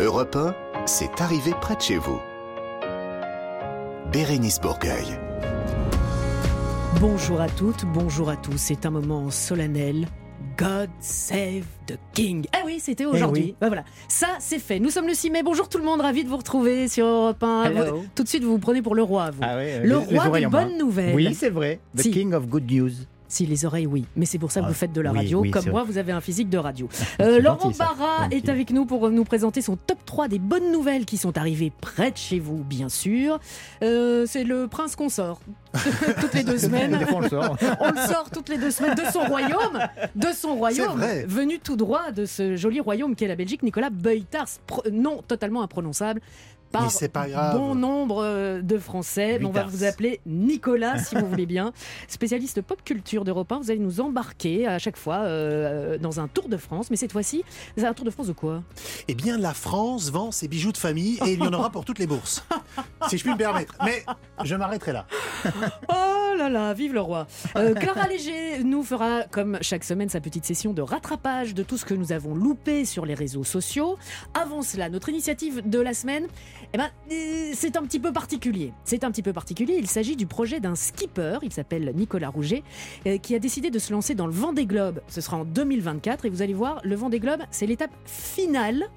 Europe 1, c'est arrivé près de chez vous. Bérénice Bourgueil. Bonjour à toutes, bonjour à tous. C'est un moment solennel. God save the king. Ah oui, c'était aujourd'hui. oui. Bah voilà, ça c'est fait. Nous sommes le 6 mai. Bonjour tout le monde, ravi de vous retrouver sur Europe 1. Hello. Vous- tout de suite, vous vous prenez pour le roi, vous. Ah le les- roi des bas. bonnes nouvelles. Oui, c'est vrai. The Si. King of Good News. Si, les oreilles, oui. Mais c'est pour ça que Ah, vous faites de la radio. oui, Comme moi, vous avez un physique de radio. Euh, Laurent. Barra est avec nous pour nous présenter son top 3 des bonnes nouvelles qui sont arrivées près de chez vous, bien sûr. Euh, c'est le prince qu'on sort toutes les deux semaines. On le sort. On le sort toutes les deux semaines de son royaume, de son royaume, venu tout droit de ce joli royaume qu'est la Belgique, Nicolas Beutars, nom totalement imprononçable. Par pas grave. bon nombre euh, de Français, mais on va vous appeler Nicolas si vous voulez bien. Spécialiste pop culture d'Europe 1, vous allez nous embarquer à chaque fois euh, dans un Tour de France, mais cette fois-ci, un Tour de France de quoi? Eh bien, la France vend ses bijoux de famille et il y en aura pour toutes les bourses. si je puis me permettre. Mais je m'arrêterai là. Oh là là, vive le roi. Euh, Clara Léger nous fera, comme chaque semaine, sa petite session de rattrapage de tout ce que nous avons loupé sur les réseaux sociaux. Avant cela, notre initiative de la semaine, eh ben, euh, c'est un petit peu particulier. C'est un petit peu particulier. Il s'agit du projet d'un skipper, il s'appelle Nicolas Rouget, euh, qui a décidé de se lancer dans le Vendée Globe. Ce sera en 2024 et vous allez voir, le Vendée Globe, c'est l'étape finale.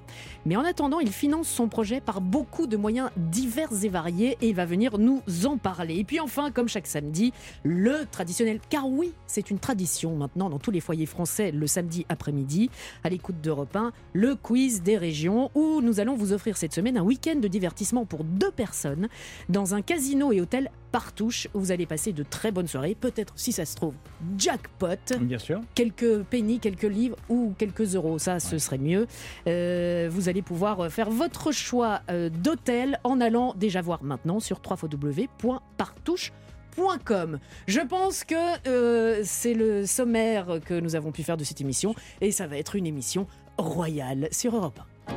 Mais en attendant, il finance son projet par beaucoup de moyens divers et variés et il va venir nous en parler. Et puis enfin, comme chaque samedi, le traditionnel, car oui, c'est une tradition maintenant dans tous les foyers français le samedi après-midi, à l'écoute d'Europe 1, le quiz des régions où nous allons vous offrir cette semaine un week-end de divertissement pour deux personnes dans un casino et hôtel Partouche où vous allez passer de très bonnes soirées, peut-être si ça se trouve jackpot Bien sûr. quelques pennies, quelques livres ou quelques euros, ça ce serait mieux. Euh, vous allez pouvoir euh, faire votre choix euh, d'hôtel en allant déjà voir maintenant sur www.partouche.com. Je pense que euh, c'est le sommaire que nous avons pu faire de cette émission et ça va être une émission royale sur Europe 1.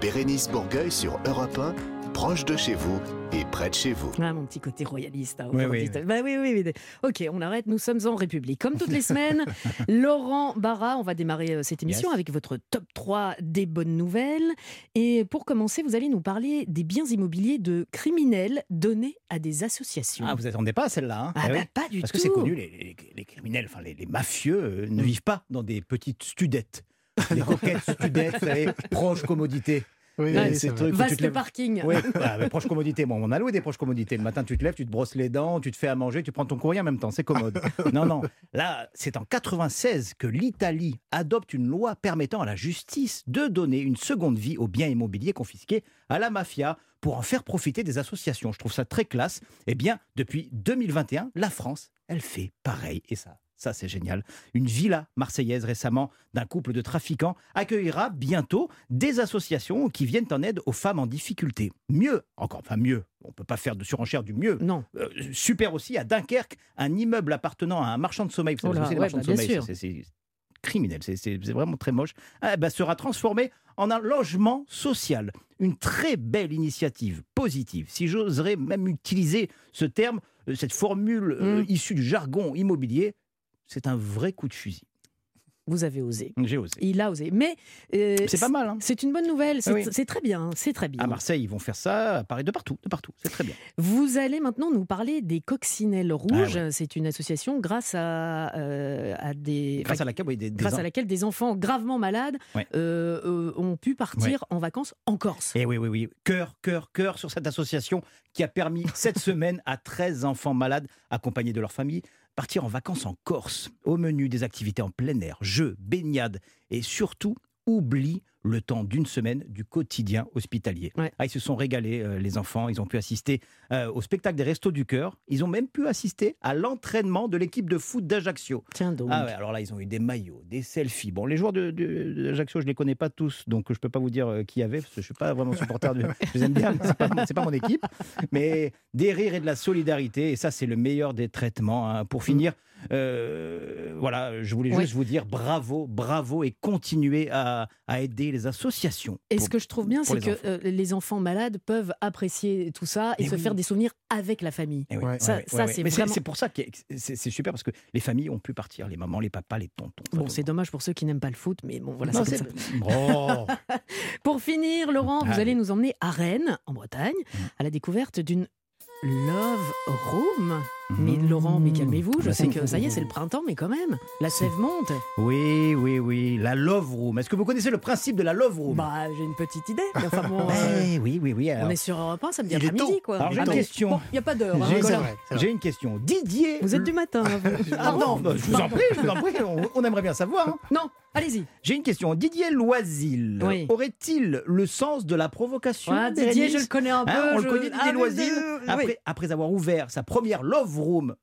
Bérénice Bourgueil sur Europe 1, proche de chez vous et près de chez vous. Ah, mon petit côté royaliste. hein, Oui, oui, oui. Bah oui, oui, oui. Ok, on arrête. Nous sommes en République. Comme toutes les semaines, Laurent Barra, on va démarrer euh, cette émission Yes. avec votre top 3 des bonnes nouvelles. Et pour commencer, vous allez nous parler des biens immobiliers de criminels donnés à des associations. Ah, vous attendez pas à celle-là. hein Ah Eh bah, oui. pas du Parce tout. que c'est connu, les, les- les criminels, enfin les, les mafieux euh, ne vivent pas dans des petites studettes. Des coquettes studettes, vous savez, proche commodité. Oui, Ouais, c'est truc Vaste lèves- parking. Oui, ah, mais proche commodité. Bon, on a loué des proches commodités. Le matin, tu te lèves, tu te brosses les dents, tu te fais à manger, tu prends ton courrier en même temps. C'est commode. Non, non. Là, c'est en 96 que l'Italie adopte une loi permettant à la justice de donner une seconde vie aux biens immobiliers confisqués à la mafia pour en faire profiter des associations. Je trouve ça très classe. Eh bien, depuis 2021, la France, elle fait pareil. Et ça, ça c'est génial. Une villa marseillaise récemment d'un couple de trafiquants accueillera bientôt des associations qui viennent en aide aux femmes en difficulté. Mieux, encore, enfin mieux, on ne peut pas faire de surenchère du mieux. Non. Euh, super aussi à Dunkerque, un immeuble appartenant à un marchand de sommeil. Vous savez c'est, ouais, bah, sommeil, criminel, c'est vraiment très moche. Ah, bah, sera transformé en un logement social. Une très belle initiative positive. Si j'oserais même utiliser ce terme, euh, cette formule euh, Mm. issue du jargon immobilier, c'est un vrai coup de fusil. Vous avez osé. J'ai osé. Il a osé. Mais euh, C'est pas mal, hein C'est une bonne nouvelle. C'est Ah oui. très bien. C'est très bien. À Marseille, ils vont faire ça, à Paris, de partout, de partout. C'est très bien. Vous allez maintenant nous parler des Coccinelles Ah Rouges. C'est une association grâce à, euh, à des. Grâce à laquelle, oui, des, des grâce en- à laquelle des enfants gravement malades Ouais. euh, ont pu partir en vacances en Corse. Eh oui, oui, oui. Cœur, cœur, cœur sur cette association qui a permis cette semaine à 13 enfants malades, accompagnés de leur famille, partir en vacances en Corse. Au menu des activités en plein air, jeux, baignades et surtout, oublie le temps d'une semaine du quotidien hospitalier. Ouais. Ah, ils se sont régalés, euh, les enfants. Ils ont pu assister euh, au spectacle des Restos du Cœur. Ils ont même pu assister à l'entraînement de l'équipe de foot d'Ajaccio. Tiens donc. Ah ouais, alors là, ils ont eu des maillots, des selfies. Bon, les joueurs de, de- d'Ajaccio, je les connais pas tous, donc je peux pas vous dire euh, qui y avait, parce que je suis pas vraiment supporter du. Je les aime bien, mais pas, mon- c'est pas mon équipe. Mais des rires et de la solidarité, et ça, c'est le meilleur des traitements. hein. Pour finir, euh, voilà, je voulais Oui. juste vous dire bravo, bravo, et continuez à, à aider les associations. Et pour- ce que je trouve bien, c'est que enfants. euh, les enfants malades peuvent apprécier tout ça et, Et se oui. faire des souvenirs avec la famille. Eh oui, Ouais. Ça- ça, c'est Mais vraiment- c'est pour ça que c'est super parce que les familles ont pu partir, les mamans, les papas, les tontons. Bon, c'est dommage pour ceux qui n'aiment pas le foot, mais bon, voilà, Non, ça. Oh. Pour finir, Laurent, vous Allez. allez nous emmener à Rennes, en Bretagne, Mmh. à la découverte d'une Love Room. Mais Mmh. Laurent, mais calmez-vous, je Bah, sais que ça y est, c'est le printemps, mais quand même, la sève monte. Oui, oui, oui, la Love Room. Est-ce que vous connaissez le principe de la Love Room? Bah, j'ai une petite idée. mais Enfin bon, euh, Eh oui, oui, oui. alors- on est sur Europe 1, samedi Il est après-midi, tôt. quoi. Alors, j'ai une question. Bon, il n'y a pas d'heure, hein, J'ai- une question. Didier. Vous êtes du matin. hein, vous. Ah non, bah, je vous en prie, je vous en prie, on, on aimerait bien savoir. hein. Non, allez-y. J'ai une question. Didier Loisil Oui. aurait-il le sens de la provocation Ouais, Didier, je le connais un peu. Hein, on je- le connaît, Didier Ah, Loisil. oui. Après, après avoir ouvert sa première Love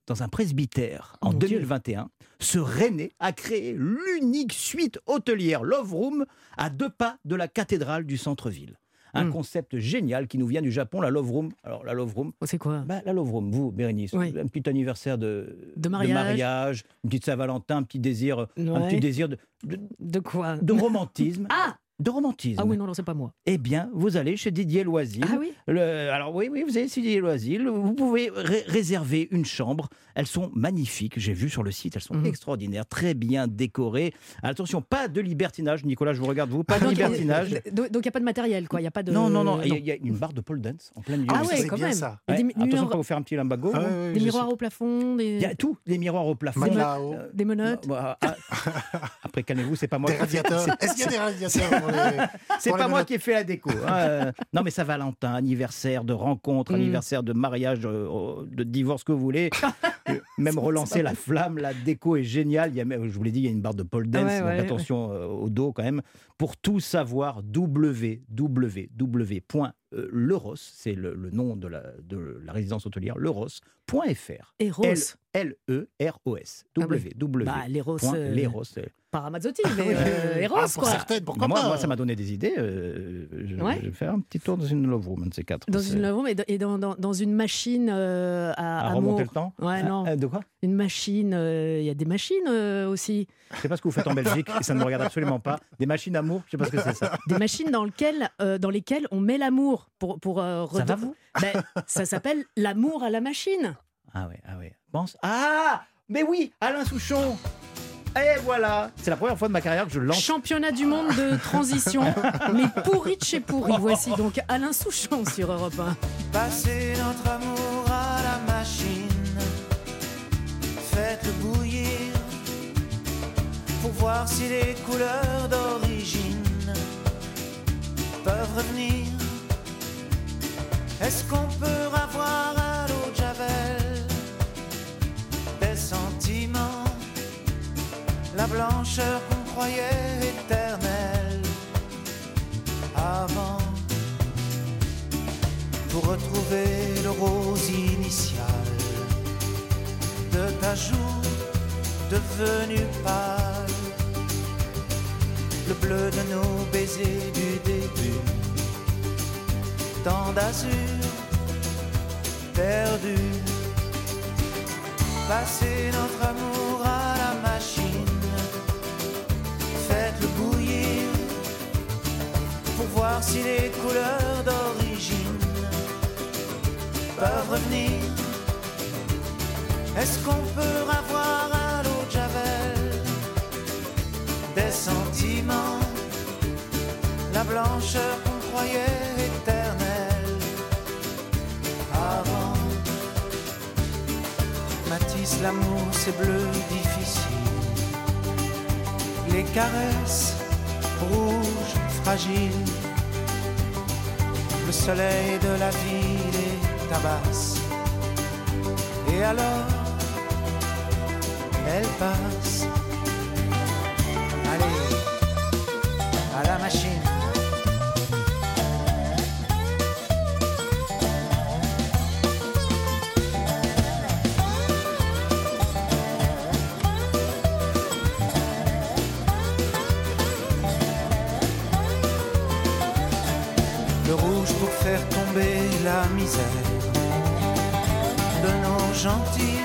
Dans un presbytère Oh en mon Dieu. 2021, ce Rennais a créé l'unique suite hôtelière Love Room à deux pas de la cathédrale du centre-ville. Un Hmm. concept génial qui nous vient du Japon, la Love Room. Alors, la Love Room, Oh, c'est quoi? Bah, la Love Room, vous, Bérénice, Oui. un petit anniversaire de, De mariage. mariage, une petite Saint-Valentin, un petit désir, un petit désir de, de, De quoi? de romantisme. Ah de romantisme. Ah oui, non, non, c'est pas moi. Eh bien, vous allez chez Didier Loisil. Ah oui Le- alors oui, oui, vous allez chez Didier Loisil. Vous pouvez ré- réserver une chambre. Elles sont magnifiques. J'ai vu sur le site. Elles sont Mhm. extraordinaires, très bien décorées. Attention, pas de libertinage. Nicolas, je vous regarde vous. Pas de Donc, libertinage. Donc, il n'y a pas de matériel, quoi. Il n'y a pas de. Non, non, non. Il y a- y une barre de pole dance en plein milieu. Ah c'est quand même. ça. Et Ouais, des, attention, miroirs- pas vous faire un petit. Ah hein. ouais, des miroirs au plafond, des, Il y a tout, les miroirs au plafond. Euh, des menottes. bah, ah, après, calmez-vous, c'est pas moi. des radiateurs. Est-ce qu'il y a des radiateurs C'est pas moi qui ai fait la déco. hein. Euh, non, mais Saint-Valentin, anniversaire de rencontre, Mm. anniversaire de mariage, euh, de divorce que vous voulez. Même relancer la flamme, la déco est géniale. Il y a je vous l'ai dit, il y a une barre de pole dance. Ouais, donc ouais, attention euh, au dos quand même. Pour tout savoir, www.leros, c'est le, le nom de la, de la résidence hôtelière, leros.fr. Eros. L-E-R-O-S. Ah oui. www. Bah, l'Eros. Point euh, Leros. Pas Ramazzotti, mais euh, Eros, Ah, pour quoi. certaines, pourquoi moi, pas moi, ça m'a donné des idées. euh, je, Ouais. je vais faire un petit tour dans une Love Room, un de ces quatre. Dans une et dans, et dans, dans- dans une machine euh, à, à amour. remonter le temps Ouais, Ah, non. ah, De quoi? Une machine. euh, Il y a des machines euh, aussi. Je sais pas ce que vous faites en Belgique et ça ne me regarde absolument pas. Des machines amour, je sais pas ce que c'est ça. Des machines dans, lequel, euh, dans lesquelles on met l'amour pour, pour euh, Ça va vous? Ben, Ça s'appelle l'amour à la machine. Ah ouais, ah ouais. Pense. Ah Mais oui, Alain Souchon Et voilà C'est la première fois de ma carrière que je lance. Championnat du monde de transition, mais pourri de chez pourri. Voici donc Alain Souchon sur Europe 1. Passez notre amour à la machine. Faites-le bouillir pour voir si les couleurs d'origine peuvent revenir. Est-ce qu'on peut avoir à l'eau de Javel des sentiments, la blancheur qu'on croyait éternelle avant? pour retrouver le rose initial de ta joue devenue pâle, le bleu de nos baisers du début, tant d'azur perdu, passer notre amour à la machine, faites-le bouillir pour voir si les couleurs d'origine peuvent revenir. Est-ce qu'on peut avoir à l'eau de Javel des sentiments, la blancheur qu'on croyait Matisse, l'amour, c'est bleu difficile. Les caresses rouges, fragiles. Le soleil de la ville est tabasse. Et alors, elle passe. Misère de nos gentils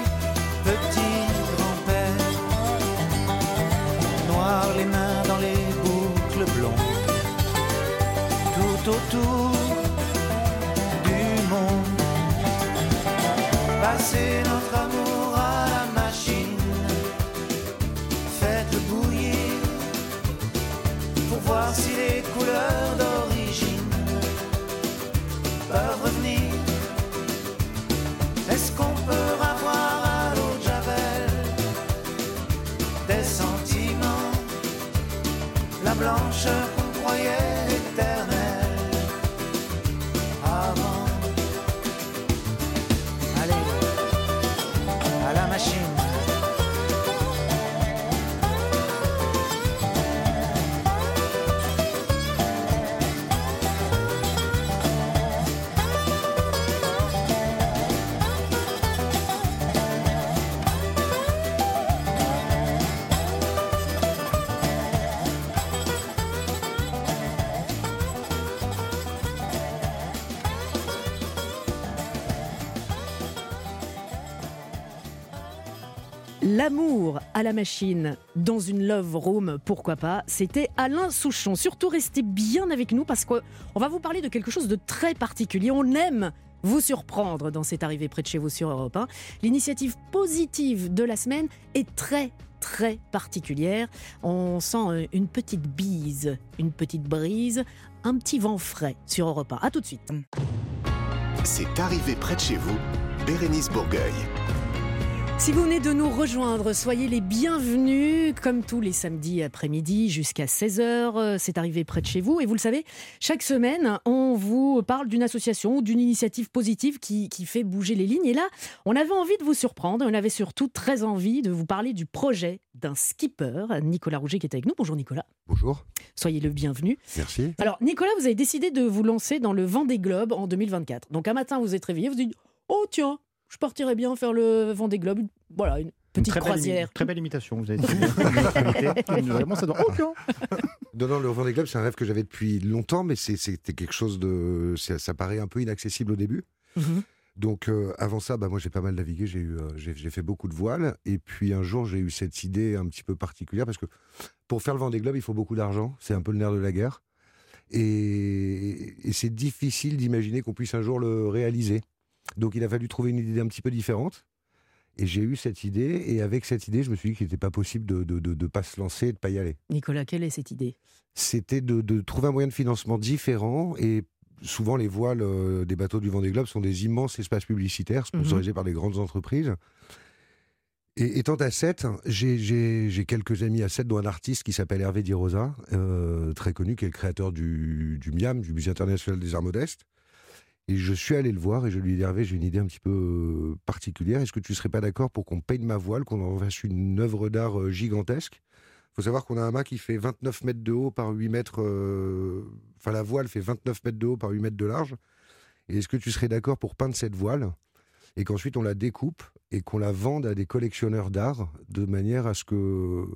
L'amour à la machine dans une love room, pourquoi pas C'était Alain Souchon. Surtout restez bien avec nous parce qu'on va vous parler de quelque chose de très particulier. On aime vous surprendre dans cette arrivée près de chez vous sur Europe 1. L'initiative positive de la semaine est très très particulière. On sent euh, une petite bise, une petite brise, un petit vent frais sur Europe 1. À tout de suite. C'est arrivé près de chez vous, Bérénice Bourgueil. Si vous venez de nous rejoindre, soyez les bienvenus, comme tous les samedis après-midi jusqu'à 16h. euh, C'est arrivé près de chez vous. Et vous le savez, chaque semaine, on vous parle d'une association ou d'une initiative positive qui, qui fait bouger les lignes. Et là, on avait envie de vous surprendre. On avait surtout très envie de vous parler du projet d'un skipper, Nicolas Rouget, qui est avec nous. Bonjour Nicolas. Bonjour, Soyez le bienvenu. merci. Alors, Nicolas, vous avez décidé de vous lancer dans le Vendée Globe en 2024. Donc, un matin, vous êtes réveillé, vous dites Oh, tiens, je partirais bien faire le Vendée Globe. Une- Voilà, une Une petite très croisière. très belle imitation, vous avez dit. Vraiment, ça donne- Oh, tiens. Non, non, le Vendée Globe, c'est un rêve que j'avais depuis longtemps, mais c'était quelque chose de. Ça, ça paraît un peu inaccessible au début. Mhm. Donc, euh, avant ça, bah, moi, j'ai pas mal navigué, j'ai eu, euh, j'ai j'ai fait beaucoup de voiles. Et puis, un jour, j'ai eu cette idée un petit peu particulière, parce que pour faire le Vendée Globe, il faut beaucoup d'argent. C'est un peu le nerf de la guerre. Et, et c'est difficile d'imaginer qu'on puisse un jour le réaliser. Donc, il a fallu trouver une idée un petit peu différente. Et j'ai eu cette idée, et avec cette idée, je me suis dit qu'il n'était pas possible de ne de, de, de pas se lancer et de pas y aller. Nicolas, quelle est cette idée? C'était de, trouver un moyen de financement différent et souvent les voiles euh, des bateaux du Vendée Globe sont des immenses espaces publicitaires sponsorisés par des grandes entreprises. Et étant à 7, j'ai- j'ai j'ai quelques amis à 7, dont un artiste qui s'appelle Hervé Di Rosa, euh, très connu, qui est le créateur du, du MIAM, du Musée international des arts modestes. Et je suis allé le voir et je lui ai dit j'ai une idée un petit peu euh, particulière. Est-ce que tu serais pas d'accord pour qu'on paye ma voile, qu'on en fasse une œuvre d'art euh, gigantesque? Faut savoir qu'on a un mât qui fait 29 mètres de haut par 8 mètres. euh, Enfin, la voile fait 29 mètres de haut par 8 mètres de large. Et est-ce que tu serais d'accord pour peindre cette voile et qu'ensuite on la découpe et qu'on la vende à des collectionneurs d'art de manière à ce que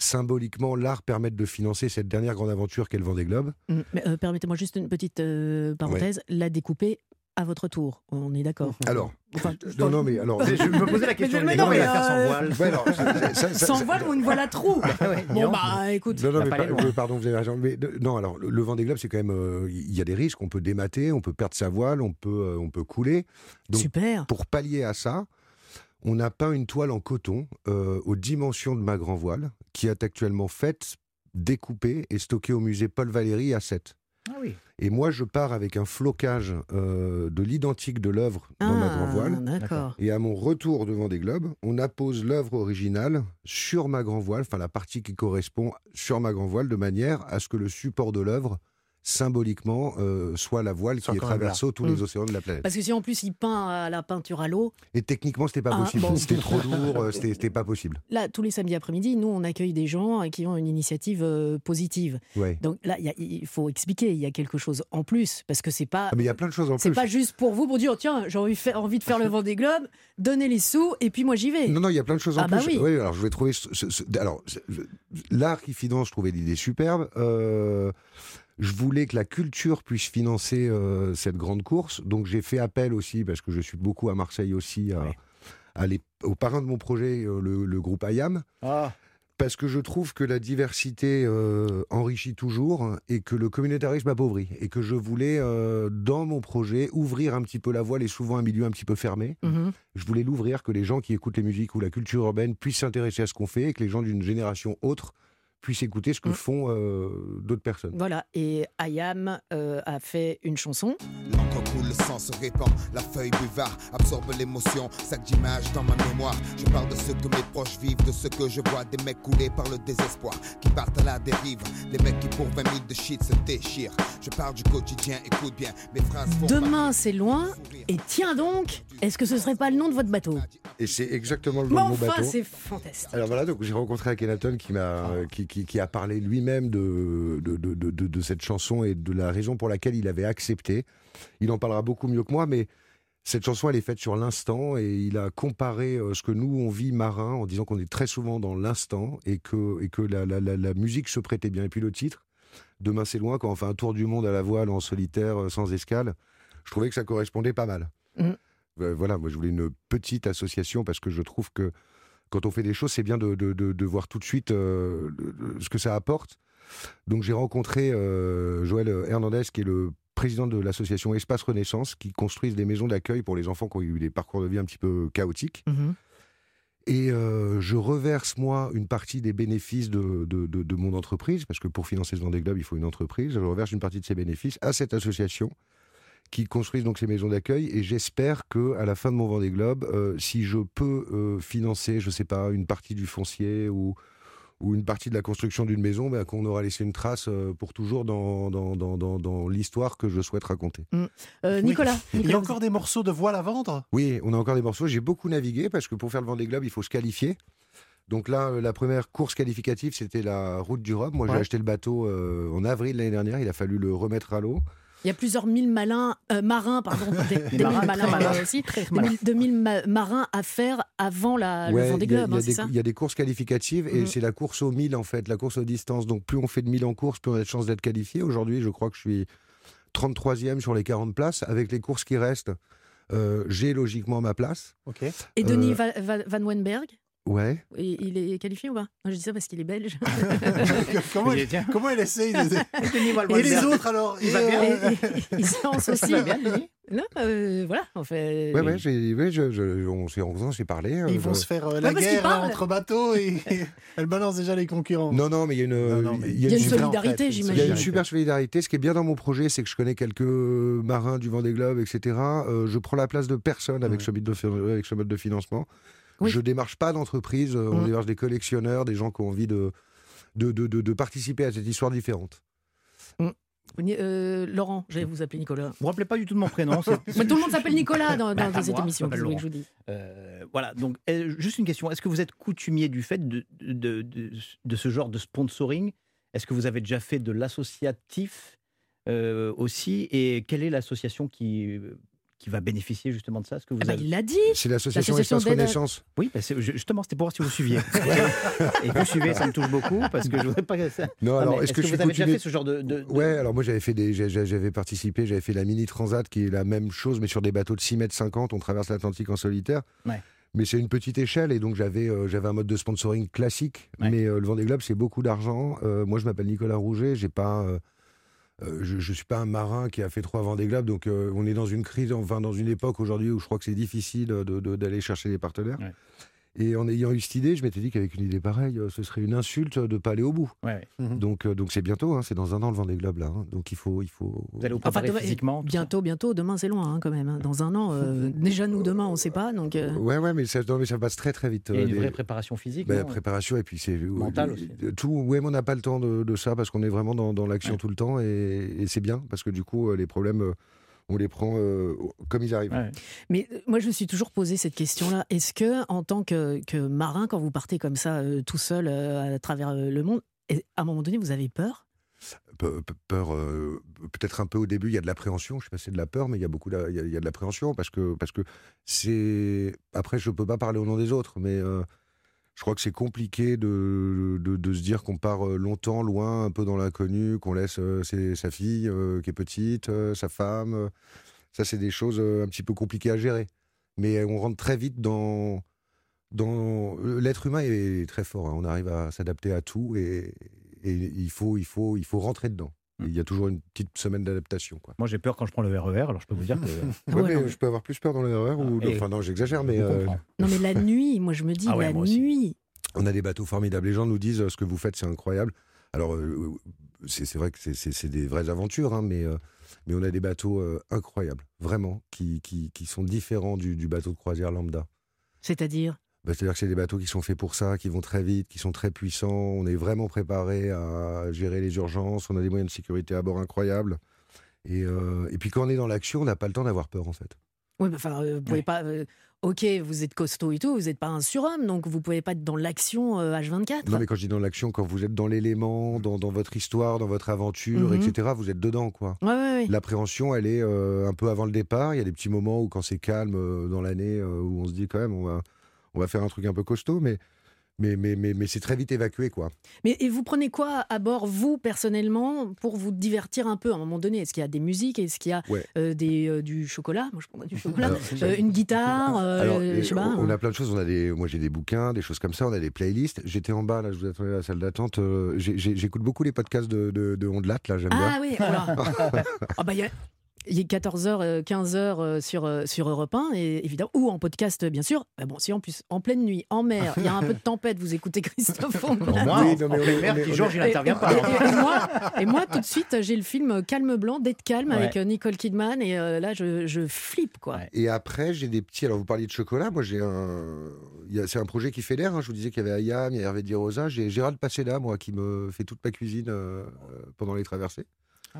symboliquement l'art permette de financer cette dernière grande aventure qu'est le Vendée Globe Mm, mais, euh, Permettez-moi juste une petite euh, parenthèse. La découper à votre tour. On est d'accord. Alors, Enfin, non, non, mais alors. Je me posais la question. Mais mais non, mais, sans euh, voile? Ouais, alors, ça- ça- ça- Sans ça- voile ou une voile à trous Ouais, Bon, disons. bah écoute. Non, non, mais pas euh, pardon, vous avez raison. Mais non, alors le, le Vendée Globe, c'est quand même, euh, il y a des risques. On peut démater, on peut perdre sa voile, on peut, euh, on peut couler. Donc, Super. pour pallier à ça, on a peint une toile en coton euh, aux dimensions de ma grand voile, qui est actuellement faite, découpée et stockée au musée Paul Valéry à 7. Ah oui. Et moi, je pars avec un flocage euh, de l'identique de l'œuvre dans ma grand voile. Ah, D'accord. Et à mon retour devant des globes, on appose l'œuvre originale sur ma grand voile, enfin la partie qui correspond sur ma grand voile, de manière à ce que le support de l'œuvre, symboliquement, euh, soit la voile qui est tous les Mm. océans de la planète. Parce que si en plus il peint à la peinture à l'eau, Et techniquement, c'était pas Ah, possible. bon. C'était trop lourd, euh, c'était pas possible. là, tous les samedis après-midi, nous, on accueille des gens qui ont une initiative euh, positive. Ouais. Donc là, il faut expliquer, il y a quelque chose en plus, parce que c'est pas. Ah, mais il y a plein de choses en C'est plus. pas juste pour vous pour dire tiens j'ai envie, de faire- envie de faire le Vendée Globe, donnez les sous et puis moi j'y vais. Non, non, il y a plein de choses en Ah bah plus. oui. alors je vais trouver. ce- ce- ce- alors, l'art qui finance, je trouvais l'idée superbe. Euh, je voulais que la culture puisse financer euh, cette grande course. Donc j'ai fait appel aussi, parce que je suis beaucoup à Marseille aussi, à, Ouais. à les- au parrain de mon projet, euh, le, le groupe IAM. Ah, Parce que je trouve que la diversité euh, enrichit toujours et que le communautarisme appauvrit. Et que je voulais, euh, dans mon projet, ouvrir un petit peu la voile et souvent un milieu un petit peu fermé. Mhm. Je voulais l'ouvrir, que les gens qui écoutent les musiques ou la culture urbaine puissent s'intéresser à ce qu'on fait et que les gens d'une génération autre puissent écouter ce que Mm. font euh, d'autres personnes. Voilà, et Ayam euh, a fait une chanson. L'encre coule, le sang se répand, la feuille buvard absorbe l'émotion, sac d'images dans ma mémoire. Je parle de ce que mes proches vivent, de ce que je vois, des mecs coulés par le désespoir, qui partent à la dérive, des mecs qui pour 20 000 de shit se déchirent. Je parle du quotidien, écoute bien, mes phrases font Demain, c'est loin. Et tiens donc, est-ce que ce serait pas le nom de votre bateau? Et c'est exactement le nom de mon enfin, bateau. c'est fantastique. Alors voilà, donc j'ai rencontré Akhenaton qui m'a qui, qui, qui a parlé lui-même de de, de, de, de- de cette chanson et de la raison pour laquelle il avait accepté. Il en parlera beaucoup mieux que moi, mais cette chanson, elle est faite sur l'instant et il a comparé euh, ce que nous, on vit marin en disant qu'on est très souvent dans l'instant et que, et que la, la, la, la musique se prêtait bien. Et puis le titre, Demain c'est loin, quand on fait un tour du monde à la voile en solitaire, euh, sans escale, je trouvais que ça correspondait pas mal. Mhm. Euh, voilà, moi je voulais une petite association parce que je trouve que quand on fait des choses, c'est bien de, de, de, de voir tout de suite euh, ce que ça apporte. Donc j'ai rencontré euh, Joël Hernandez, qui est le président de l'association Espace Renaissance, qui construisent des maisons d'accueil pour les enfants qui ont eu des parcours de vie un petit peu chaotiques. Mhm. Et euh, je reverse, moi, une partie des bénéfices de, de, de- de mon entreprise, parce que pour financer ce Vendée Globe, il faut une entreprise. Je reverse une partie de ces bénéfices à cette association qui construit donc ces maisons d'accueil. Et j'espère que à la fin de mon Vendée Globe, euh, si je peux euh, financer, je sais pas, une partie du foncier ou, ou une partie de la construction d'une maison, ben, qu'on aura laissé une trace euh, pour toujours dans, dans, dans, dans, dans l'histoire que je souhaite raconter. Euh, Oui. Nicolas, Il y a encore des morceaux de voile à vendre? Oui, on a encore des morceaux. J'ai beaucoup navigué parce que pour faire le Vendée Globe, il faut se qualifier. Donc là, euh, la première course qualificative, c'était la route du Rhum. Moi, j'ai acheté le bateau euh, en avril l'année dernière. Il a fallu le remettre à l'eau. Il y a plusieurs mille malins, euh, marins, pardon, des, des marins mille malins très marins malins. aussi, Très des malins. mille, de mille ma- marins à faire avant la, Ouais, le Vendée Globe, il y a hein, c'est des- ça Il y a des courses qualificatives et Mhm. c'est la course au 1000 en fait, la course aux distances. Donc plus on fait de 1000 en course, plus on a de chances d'être qualifié. Aujourd'hui, je crois que je suis 33e sur les 40 places. Avec les courses qui restent, euh, j'ai logiquement ma place. Et Denis Euh, Va- Va- Van Wenberg, Ouais. il il est qualifié ou pas? Non, Je dis ça parce qu'il est belge. comment, tiens. comment essaye de... Et les autres alors Il va Et, bien. euh, Et- et- il se lance aussi. va bien, Non, euh, voilà, on fait. Ouais, ouais, j'ai, ouais, je, je- on s'est rencontrés, on s'est parlé. euh, Ils vont je- se faire euh, la guerre là, parlent. entre bateaux et elle balance déjà les concurrents. Non, non, mais il y a une, Non, non, mais il y a Il y a une une super- solidarité, en fait, Il y a j'imagine. une super solidarité. Ce qui est bien dans mon projet, c'est que je connais quelques marins du Vendée Globe, etc. Euh, je prends la place de personne avec, Ouais. ce, mode de, fi- avec ce mode de financement. Oui. Je démarche pas d'entreprise. euh, On Mm. démarche des collectionneurs, des gens qui ont envie de, de, de, de- de participer à cette histoire différente. Euh, Laurent, j'allais vous appeler Nicolas. Vous vous rappelez pas du tout de mon prénom Mais tout le monde s'appelle Nicolas dans, dans Bah, cette moi, émission. que je vous dise Euh, voilà, donc euh, juste une question. Est-ce que vous êtes coutumier du fait de, de, de- de ce genre de sponsoring? Est-ce que vous avez déjà fait de l'associatif euh, aussi? Et quelle est l'association qui, qui va bénéficier justement de ça que vous Ah bah, avez- Il l'a dit C'est l'association Espace Renaissance. Oui, bah, justement, c'était pour voir si vous suiviez. Et vous suivez, ça me touche beaucoup parce que je voudrais pas que ça. Non, Non, alors est-ce que, je vous avez déjà fait ce genre de. de- de- Ouais, alors moi j'avais fait des, j'avais participé, j'avais fait la mini transat qui est la même chose, mais sur des bateaux de 6 mètres 50, on traverse l'Atlantique en solitaire. Ouais. Mais c'est une petite échelle et donc j'avais euh, j'avais un mode de sponsoring classique. Ouais. Mais euh, le Vendée Globe c'est beaucoup d'argent. Euh, moi je m'appelle Nicolas Rouget, j'ai pas, je, je suis pas un marin qui a fait trois Vendée Globe, donc euh, on est dans une crise, enfin dans une époque aujourd'hui où je crois que c'est difficile de- de- d'aller chercher des partenaires. Et en ayant eu cette idée, je m'étais dit qu'avec une idée pareille, euh, ce serait une insulte de pas aller au bout. Ouais, ouais. Donc euh, donc c'est bientôt, hein, c'est dans un an le Vendée Globe là. hein. donc il faut il faut. Vous allez vous Enfin, demain- physiquement Bientôt, bientôt, demain c'est loin hein, quand même. hein. Dans un an, euh, déjà nous demain on sait pas. Donc, euh, Ouais, ouais, mais ça, non, mais ça passe très très vite. Il y a euh, une vraie préparation physique. bah, non préparation et puis c'est Mental euh, aussi. Tout, ouais, mais on n'a pas le temps de, de ça parce qu'on est vraiment dans, dans l'action Ouais. tout le temps et, et c'est bien parce que du coup les problèmes euh, on les prend euh, comme ils arrivent. Ouais. Mais euh, moi, je me suis toujours posé cette question-là. Est-ce que, en tant que, que marin, quand vous partez comme ça, euh, tout seul euh, à travers euh, le monde, à un moment donné, vous avez peur? Pe- pe- Peur, euh, peut-être un peu au début, il y a de l'appréhension. Je sais pas si c'est de la peur, mais il y a beaucoup, il y a, il y a de l'appréhension parce que parce que c'est. Après, je peux pas parler au nom des autres, mais euh, je crois que c'est compliqué de, de, se dire qu'on part euh, longtemps, loin, un peu dans l'inconnu, qu'on laisse euh, sa fille euh, qui est petite, sa femme. ça, c'est des choses un petit peu compliquées à gérer. Mais on rentre très vite dans dans l'être humain est très fort. hein. On arrive à s'adapter à tout et, et il faut, il faut, il faut rentrer dedans. Il y a toujours une petite semaine d'adaptation. quoi. Moi, j'ai peur quand je prends le RER, alors je peux vous dire que. Ah Ouais, ouais, mais non. je peux avoir plus peur dans l'erreur ou Et- enfin non, j'exagère, mais euh. Non, mais la nuit, moi je me dis, Ah ouais, la aussi. nuit. on a des bateaux formidables. Les gens nous disent euh, ce que vous faites, c'est incroyable. Alors, euh, c'est c'est vrai que c'est- c'est c'est des vraies aventures, hein, mais, euh, mais on a des bateaux euh, incroyables, vraiment, qui, qui, qui sont différents du, du bateau de croisière lambda. C'est-à-dire? Bah, C'est-à-dire que c'est des bateaux qui sont faits pour ça, qui vont très vite, qui sont très puissants. On est vraiment préparé à gérer les urgences. On a des moyens de sécurité à bord incroyables. Et, euh, et puis quand on est dans l'action, on n'a pas le temps d'avoir peur, en fait. Oui, mais enfin, euh, vous pouvez pas. euh, ok, vous êtes costaud et tout, vous n'êtes pas un surhomme, donc vous pouvez pas être dans l'action euh, H24. Non, mais quand je dis dans l'action, quand vous êtes dans l'élément, dans, dans votre histoire, dans votre aventure, Mhm. etc., vous êtes dedans, quoi. Ouais, ouais. L'appréhension, elle est un peu avant le départ. Il y a des petits moments où, quand c'est calme dans l'année, où on se dit quand même, on va, on va faire un truc un peu costaud, mais, mais, mais, mais, mais c'est très vite évacué, quoi. Mais et vous prenez quoi à bord, vous, personnellement, pour vous divertir un peu à un moment donné? Est-ce qu'il y a des musiques? Est-ce qu'il y a Ouais. euh, des, euh, du chocolat? Moi, je prendrais du chocolat. Alors, Euh, une guitare Alors, je et sais pas, on, a plein de choses. On a des, moi, j'ai des bouquins, des choses comme ça. On a des playlists. J'étais en bas, là, je vous attendais à la salle d'attente. euh, J'écoute beaucoup les podcasts de, de, de Ondelat, là, j'aime bien. Ah oui, voilà. Ah bah, il y a- il est 14h, 15h sur, euh, sur Europe 1, et évidemment, ou en podcast, bien sûr. Bah bon, si en plus, en pleine nuit, en mer, il y a un peu de tempête, vous écoutez Christophe Au Ondelat. moins, Oui, en- non, mais en on plein est- mer, on est- qui on Georges, il Et- n'intervient et- pas. hein. et- et moi, et moi, tout de suite, j'ai le film Calme Blanc, d'être calme, avec Ouais. euh, Nicole Kidman, et euh, là, je, je flippe, quoi. Ouais. Et après, j'ai des petits. Alors, vous parliez de chocolat. Moi, j'ai un. C'est un projet qui fait l'air. hein. Je vous disais qu'il y avait Ayam, il y a Hervé Di Rosa. J'ai Gérald Passeda, moi, qui me fait toute ma cuisine euh, euh, pendant les traversées.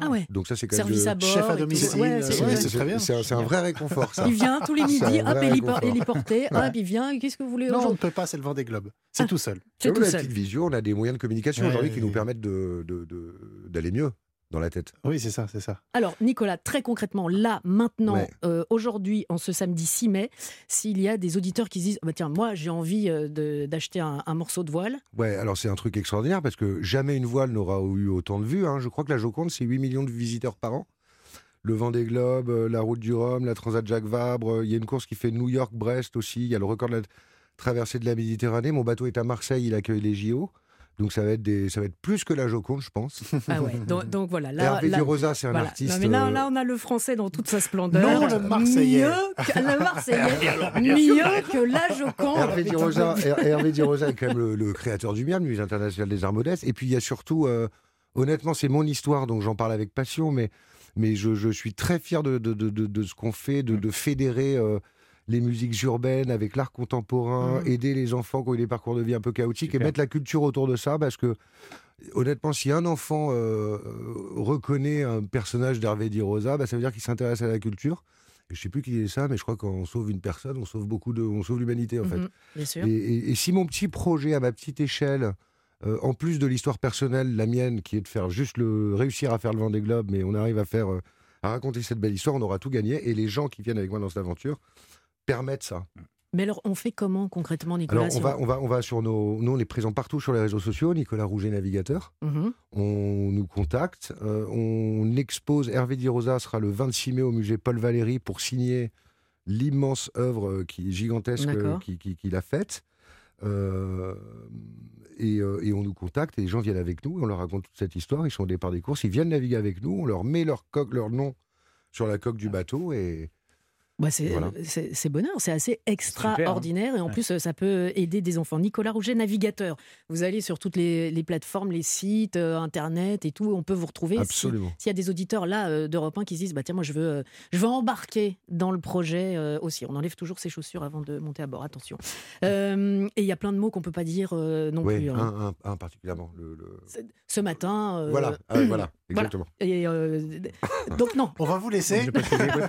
Ah ouais, Donc, ça, c'est quand même. service de- à bord. Chef à domicile, Ouais, c'est- ouais, un, vrai réconfort, ça. Il vient tous les midis, hop, vrai il est, por- réconfort. il est porté, hop, il vient, qu'est-ce que vous voulez Non, on ne peut pas, c'est le vent des globes. C'est Ah. tout seul. C'est tout la seul. petite visio, on a des moyens de communication Ouais, aujourd'hui qui nous permettent de- de- de- d'aller mieux dans la tête. Oui, c'est ça, c'est ça. Alors, Nicolas, très concrètement, là, maintenant, Ouais. euh, aujourd'hui, en ce samedi 6 mai, s'il y a des auditeurs qui se disent bah, Tiens, moi, j'ai envie euh, d'acheter un, un morceau de voile. Ouais, alors c'est un truc extraordinaire parce que jamais une voile n'aura eu autant de vues. hein. Je crois que la Joconde, c'est 8 millions de visiteurs par an. Le Vendée Globe, euh, la Route du Rhum, la Transat Jacques Vabre. Il y a une course qui fait New York-Brest aussi. Il y a le record de la traversée de la Méditerranée. Mon bateau est à Marseille, il accueille les JO. Donc ça va être, des, ça va être plus que la Joconde, je pense. Ah ouais. donc, donc voilà. Là, Hervé là- Rosa, c'est un voilà. artiste. Non, mais là, euh, là, on a le français dans toute sa splendeur. Non, le Marseillais. Mieux que, le Marseillais. mieux que la Joconde. Hervé Di Rosa, Her- Hervé Di Rosa est quand même le, le créateur du MIAM, Musée international des arts modestes. Et puis il y a surtout, euh, honnêtement, c'est mon histoire, donc j'en parle avec passion, mais, mais je, je suis très fier de, de, de, de- de ce qu'on fait, de, de fédérer euh, les musiques urbaines avec l'art contemporain, Mhm. aider les enfants qui ont eu des parcours de vie un peu chaotiques Super. et mettre la culture autour de ça, parce que honnêtement, si un enfant euh, euh, reconnaît un personnage d'Hervé Di Rosa, bah, ça veut dire qu'il s'intéresse à la culture. Et je sais plus qui est ça, mais je crois qu'on sauve une personne, on sauve beaucoup de, on sauve l'humanité en fait. Mhm. Et, et- et si mon petit projet à ma petite échelle, euh, en plus de l'histoire personnelle, la mienne, qui est de faire juste le réussir à faire le Vendée Globe, mais on arrive à faire euh, à raconter cette belle histoire, on aura tout gagné. Et les gens qui viennent avec moi dans cette aventure permettent ça. Mais alors, on fait comment concrètement, Nicolas Alors on va, on va, on va sur nos, nous on est présent partout sur les réseaux sociaux. Nicolas Rouget navigateur. Mhm. On nous contacte, euh, on expose. Hervé Di Rosa sera le 26 mai au musée Paul Valéry pour signer l'immense œuvre euh, qui gigantesque euh, D'accord. qui- qui- qu'il a faite. Euh, et, et on nous contacte et les gens viennent avec nous, on leur raconte toute cette histoire, ils sont au départ des courses, ils viennent naviguer avec nous, on leur met leur coque, leur nom sur la coque du bateau et Bah, c'est Voilà. c'est- c'est bonheur, c'est assez extraordinaire et en Ouais. plus ça peut aider des enfants. Nicolas Rouget, navigateur. Vous allez sur toutes les, les plateformes, les sites, euh, internet et tout, on peut vous retrouver. Absolument. S'il y a des auditeurs là euh, d'Europe 1 qui se disent bah tiens moi je veux euh, je veux embarquer dans le projet euh, aussi. On enlève toujours ses chaussures avant de monter à bord. Attention. Euh, et il y a plein de mots qu'on peut pas dire euh, non Oui, plus. hein. un, un- un particulièrement. Le, le- C'est- Ce matin. euh, Voilà, ah, voilà, exactement. Et euh, donc non. On va vous laisser. Je oui, parce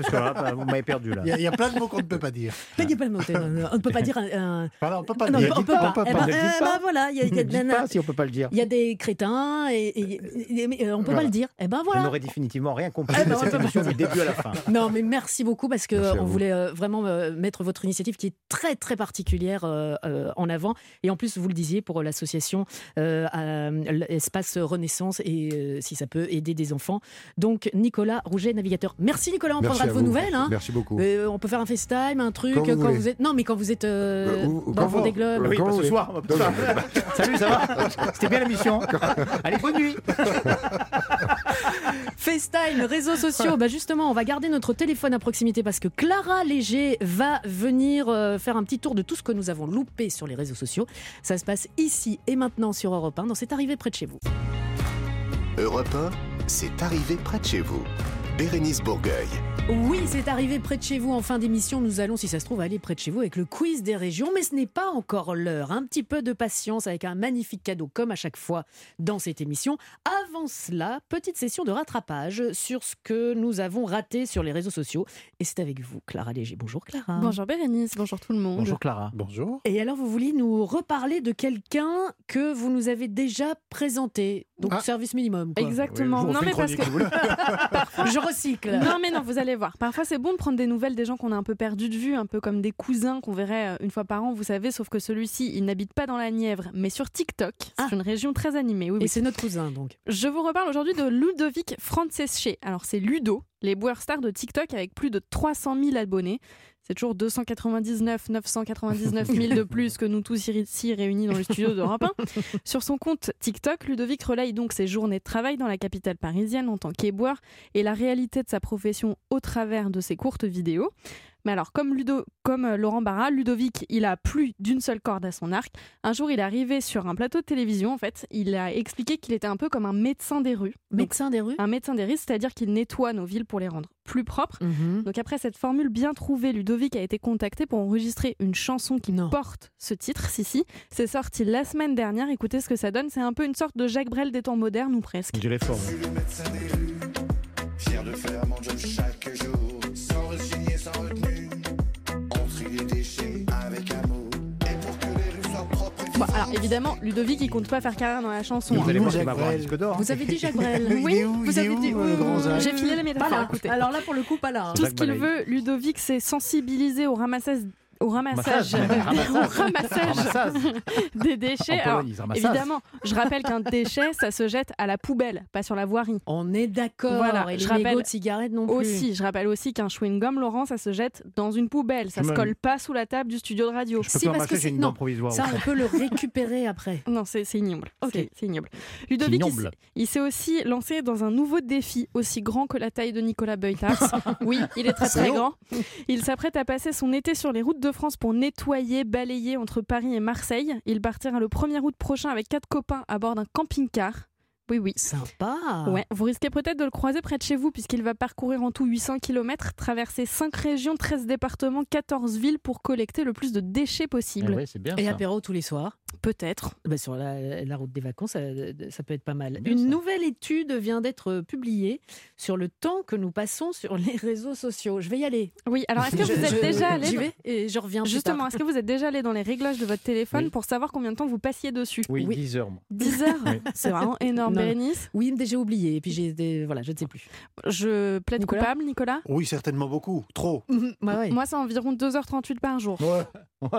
que là, bah, vous m'avez perdu là. Il y, a, il y a plein de mots qu'on ne peut pas dire. Il y a pas de mots, euh, on ne peut pas dire un, un- Voilà, on ne peut pas non, dire. on peut pas. on peut Eh pas. ben, Ne eh pas. ben, voilà, il y a, il y a- Dites pas si on peut pas le dire. il y a des crétins et, et- et- on peut pas Voilà. le dire. Eh ben On voilà. n'aurait définitivement rien compris Eh de ben, cette on peut- émission du début à la fin. Non, mais merci beaucoup parce que on voulait euh, vraiment euh, mettre votre initiative qui est très très particulière euh, euh, en avant. Et en plus, vous le disiez pour l'association euh, Espace Renaissance et euh, si ça peut aider des enfants. Donc Nicolas Rouget, navigateur. Merci Nicolas, on Merci prendra de vos nouvelles. hein. Merci beaucoup. Euh, on peut faire un FaceTime, un truc Quand vous quand voulez. vous êtes. Non, mais quand vous êtes euh, Euh, ou- ou dans quand le Vendée vous- Globe. euh, Oui, bah, ce soir. Salut, ça va C'était bien l'émission Allez, bonne nuit FaceTime, réseaux sociaux. Bah justement, on va garder notre téléphone à proximité parce que Clara Léger va venir euh, faire un petit tour de tout ce que nous avons loupé sur les réseaux sociaux. Ça se passe ici et maintenant sur Europe 1, dans C'est arrivé près de chez vous. Europe 1, c'est arrivé près de chez vous. Bérénice Bourgueil. Oui, c'est arrivé près de chez vous en fin d'émission. Nous allons, si ça se trouve, aller près de chez vous avec le quiz des régions. Mais ce n'est pas encore l'heure. Un petit peu de patience avec un magnifique cadeau, comme à chaque fois dans cette émission. Avant cela, petite session de rattrapage sur ce que nous avons raté sur les réseaux sociaux. Et c'est avec vous, Clara Léger. Bonjour, Clara. Bonjour Bérénice, bonjour tout le monde. Bonjour Clara. Bonjour. Et alors, vous vouliez nous reparler de quelqu'un que vous nous avez déjà présenté. Donc, Ah. service minimum. quoi. Exactement. Oui, non mais parce que Je non mais non, vous allez voir. Parfois c'est bon de prendre des nouvelles des gens qu'on a un peu perdus de vue, un peu comme des cousins qu'on verrait euh, une fois par an, vous savez, sauf que celui-ci, il n'habite pas dans la Nièvre, mais sur TikTok. C'est Ah. une région très animée. Oui, Et oui. c'est notre cousin, donc. Je vous reparle aujourd'hui de Ludovic Francesche. Alors c'est Ludo, les boueurs stars de TikTok avec plus de 300 000 abonnés. C'est toujours 299 999 000 de plus que nous tous ici réunis dans le studio d'Europe 1. Sur son compte TikTok, Ludovic relaye donc ses journées de travail dans la capitale parisienne en tant qu'éboueur et la réalité de sa profession au travers de ses courtes vidéos. Mais alors, comme, Ludo, comme euh, Laurent Barra, Ludovic, il a plus d'une seule corde à son arc. Un jour, il est arrivé sur un plateau de télévision, en fait. Il a expliqué qu'il était un peu comme un médecin des rues. Donc, Médecin des rues? un médecin des rues, c'est-à-dire qu'il nettoie nos villes pour les rendre plus propres. Mhm. Donc après cette formule bien trouvée, Ludovic a été contacté pour enregistrer une chanson qui Non. porte ce titre. Si, si. C'est sorti la semaine dernière. Écoutez ce que ça donne. C'est un peu une sorte de Jacques Brel des temps modernes ou presque. Je l'ai fort. Je suis le médecin des rues, fier de faire mon job alors évidemment, Ludovic, il compte pas faire carrière dans la chanson. Vous hein. allez voir, Jacques il va avoir un Brel. disque d'or. Vous avez dit Jacques Brel Oui, vous avez dit. euh, J'ai filé là. Écoutez. Alors là, pour le coup, pas là. Tout ce qu'il veut, Ludovic, c'est sensibiliser au ramassage, au ramassage, Massage. au ramassage Ramassage. des déchets. Alors, évidemment, je rappelle qu'un déchet, ça se jette à la poubelle, pas sur la voirie. On est d'accord. Voilà, et je les rappelle mégots de cigarettes non plus. Aussi, je rappelle aussi qu'un chewing-gum, Laurent, ça se jette dans une poubelle. Ça Je se me- colle pas sous la table du studio de radio. Je peux Si, parce que une non, provisoire. Ça, on peut le récupérer après. Non, c'est c'est ignoble. Ok. C'est- ignoble. Ludovic, ignoble. il s'est aussi lancé dans un nouveau défi aussi grand que la taille de Nicolas Beutars. oui, il est très très grand. Il s'apprête à passer son été sur les routes de France pour nettoyer, balayer entre Paris et Marseille. Il partira le 1er août prochain avec quatre copains à bord d'un camping-car. Oui, oui. Sympa. Ouais, vous risquez peut-être de le croiser près de chez vous puisqu'il va parcourir en tout 800 km, traverser 5 régions, 13 départements, 14 villes pour collecter le plus de déchets possible. Eh ouais, c'est bien Et ça. apéro tous les soirs. Peut-être. Bah, sur la, la route des vacances, ça, ça peut être pas mal. Bien, Une ça. nouvelle étude vient d'être publiée sur le temps que nous passons sur les réseaux sociaux. Je vais y aller. Oui, alors est-ce que Je- vous êtes je- déjà allé J'y vais et je reviens Justement, est-ce que vous êtes déjà allé dans les réglages de votre téléphone Oui. pour savoir combien de temps vous passiez dessus? Oui, Oui. 10 heures. moi. 10 heures? Oui. C'est vraiment énorme. Bérénice? Oui, mais j'ai oublié. Et puis j'ai des... voilà, je ne sais plus. Je plaide Nicolas? coupable, Nicolas? Oui, certainement beaucoup. Trop. Bah ouais. Moi, c'est environ 2h38 par jour. Ouais.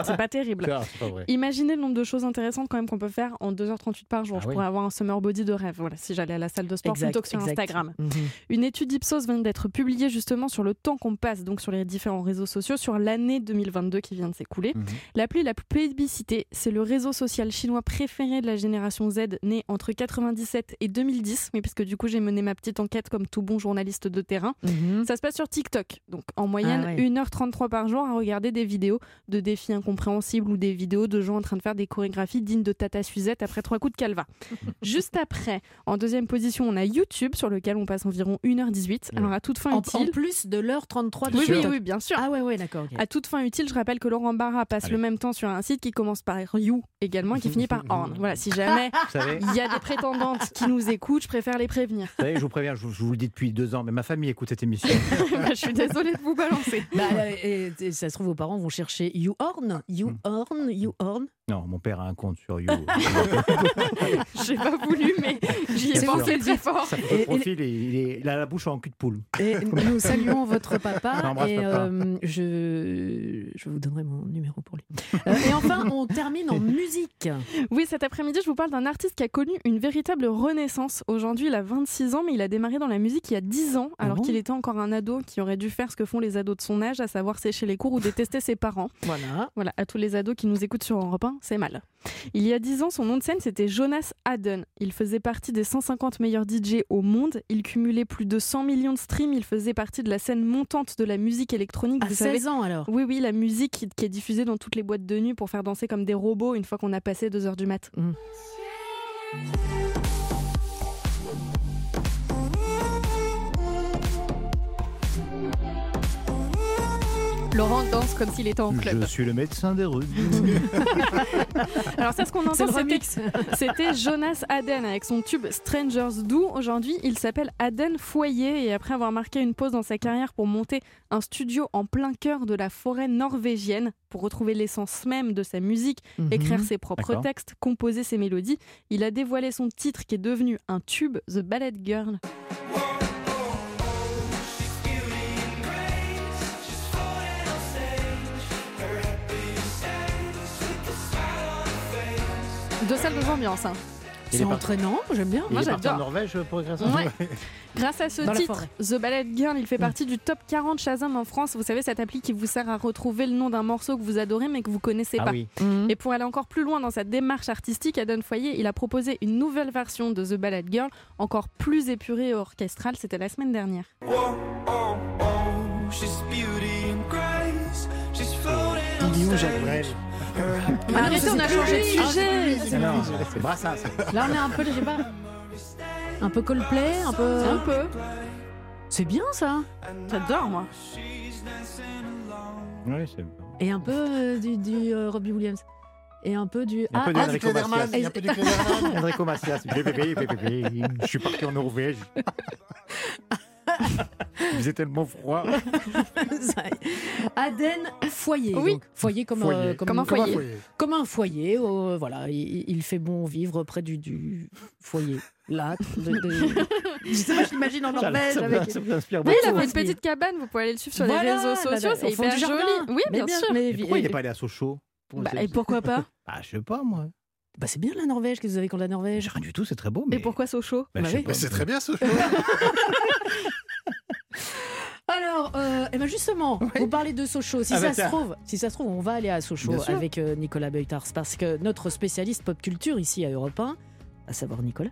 C'est pas terrible. C'est pas vrai. Imaginez le nombre de choses intéressantes quand même qu'on peut faire en 2h38 par jour. Ah Je oui. pourrais avoir un summer body de rêve. Voilà, si j'allais à la salle de sport Exact, plutôt que sur exact. Instagram. Mhm. Une étude Ipsos vient d'être publiée justement sur le temps qu'on passe donc sur les différents réseaux sociaux sur l'année 2022 qui vient de s'écouler. Mhm. L'appli la plus plébiscitée, c'est le réseau social chinois préféré de la génération Z, né entre 97 et 2010. Mais parce que du coup, j'ai mené ma petite enquête comme tout bon journaliste de terrain. Mhm. Ça se passe sur TikTok. Donc en moyenne, Ah ouais. 1h33 par jour à regarder des vidéos de défis incompréhensibles ou des vidéos de gens en train de faire des chorégraphies dignes de Tata Suzette après trois coups de calva. Juste après, en deuxième position, on a YouTube sur lequel on passe environ 1h18. Alors à toute fin En, en utile. plus de l'heure 33 de Oui, oui, oui, bien sûr. Ah ouais, ouais, d'accord. ok. À toute fin utile, je rappelle que Laurent Barra passe Allez. le même temps sur un site qui commence par You également et qui finit par On. Voilà, si jamais il y a des prétendantes qui nous écoutent, je préfère les prévenir. vous savez, je vous préviens, je, vous- je vous le dis depuis deux ans, mais ma famille écoute cette émission. Bah, je suis désolée de vous balancer. Bah, euh, et, et ça se trouve, vos parents vont chercher YouHorn Horn You Horn You Horn Non, mon père a un compte sur You. J'ai pas voulu, mais j'y ai pensé très fort. Ça fait Et- le profil, et il, est, il a la bouche en cul de poule. Et nous saluons votre papa et papa. euh, je, je vous donnerai mon numéro pour lui. Euh, et enfin, on termine en musique. Oui, cet après-midi, je vous parle d'un artiste qui a connu une véritable renaissance. Aujourd'hui, il a 26 ans, mais il a démarré dans la musique il y a 10 ans, Ah alors bon qu'il était encore un ado qui aurait dû faire ce que font les ados de son âge, à savoir sécher les cours ou détester ses parents. Voilà. Voilà, à tous les ados qui nous écoutent sur Europe 1, c'est mal. Il y a 10 ans, son nom de scène, c'était Jonas Hadden. Il faisait partie des 150 meilleurs DJ au monde. Il cumulait plus de 100 millions de streams. Il faisait partie de la scène montante de la musique électronique. À vous savez. 16 ans alors? Oui, oui, la musique qui, qui est diffusée dans toutes les boîtes de nuit pour faire danser comme des robots une fois qu'on a passé 2 heures du mat. Laurent danse comme s'il était en club. Je suis le médecin des rues. Alors ça, ce qu'on C'est entend, c'était remix. C'était Jonas Aden avec son tube Strangers Do. Aujourd'hui, il s'appelle Aden Foyer et après avoir marqué une pause dans sa carrière pour monter un studio en plein cœur de la forêt norvégienne pour retrouver l'essence même de sa musique, écrire ses propres textes, composer ses mélodies, il a dévoilé son titre qui est devenu un tube, The Ballad Girl. Deux salles, deux ambiances. hein. C'est entraînant, j'aime bien. Il Moi, j'adore. en Norvège pour ça Ouais. Grâce à ce Dans titre. The Ballad Girl, il fait partie du top 40 Shazam en France. Vous savez, cette appli qui vous sert à retrouver le nom d'un morceau que vous adorez mais que vous connaissez Ah pas. oui. Mhm. Et pour aller encore plus loin dans sa démarche artistique, Adon Foyer, il a proposé une nouvelle version de The Ballad Girl, encore plus épurée et orchestrale. C'était la semaine dernière. Il est où Jacques Brel? Arrêtez, on a changé de sujet. Ah non, c'est Brassens. Là, on est un peu, je sais pas, un peu Coldplay, un peu. Un peu. C'est bien ça. J'adore, moi. Oui, c'est Et un peu euh, du, du euh, Robbie Williams. Et un peu du. Un peu Ah, du Enrico Klederman, Macias. il y a un peu du. Enrico Macias. Bébé, bébé, bébé. Je suis parti en Norvège. Il faisait tellement froid. Aden foyer. Oui. donc. Foyer comme, Foyer. euh, comme, Comme un comme foyer. comme un foyer. euh, voilà, il, il fait bon vivre près du, du foyer. Là, de, de- je sais pas, je l'imagine en Norvège Ça avec. ça m'inspire Oui, il a fait une petite cabane, vous pouvez aller le suivre sur Voilà, les réseaux là, sociaux, là, c'est hyper joli. Oui, Mais bien, sûr. mais- pourquoi il n'est pas allé à Sochaux Pour- Bah, et pourquoi pas Ah, je sais pas, moi. Bah, c'est bien la Norvège, qu'est-ce que vous avez contre la Norvège? Rien du tout, c'est très beau. Mais... Et pourquoi Sochaux? Bah, Bah oui. Mais c'est très bien show. Alors, euh, eh ben justement, vous parlez de Sochaux. Si Ah bah ça se tiens. trouve, si ça se trouve, on va aller à Sochaux Bien avec euh, Nicolas Beutars parce que notre spécialiste pop culture ici à Europe 1, à savoir Nicolas,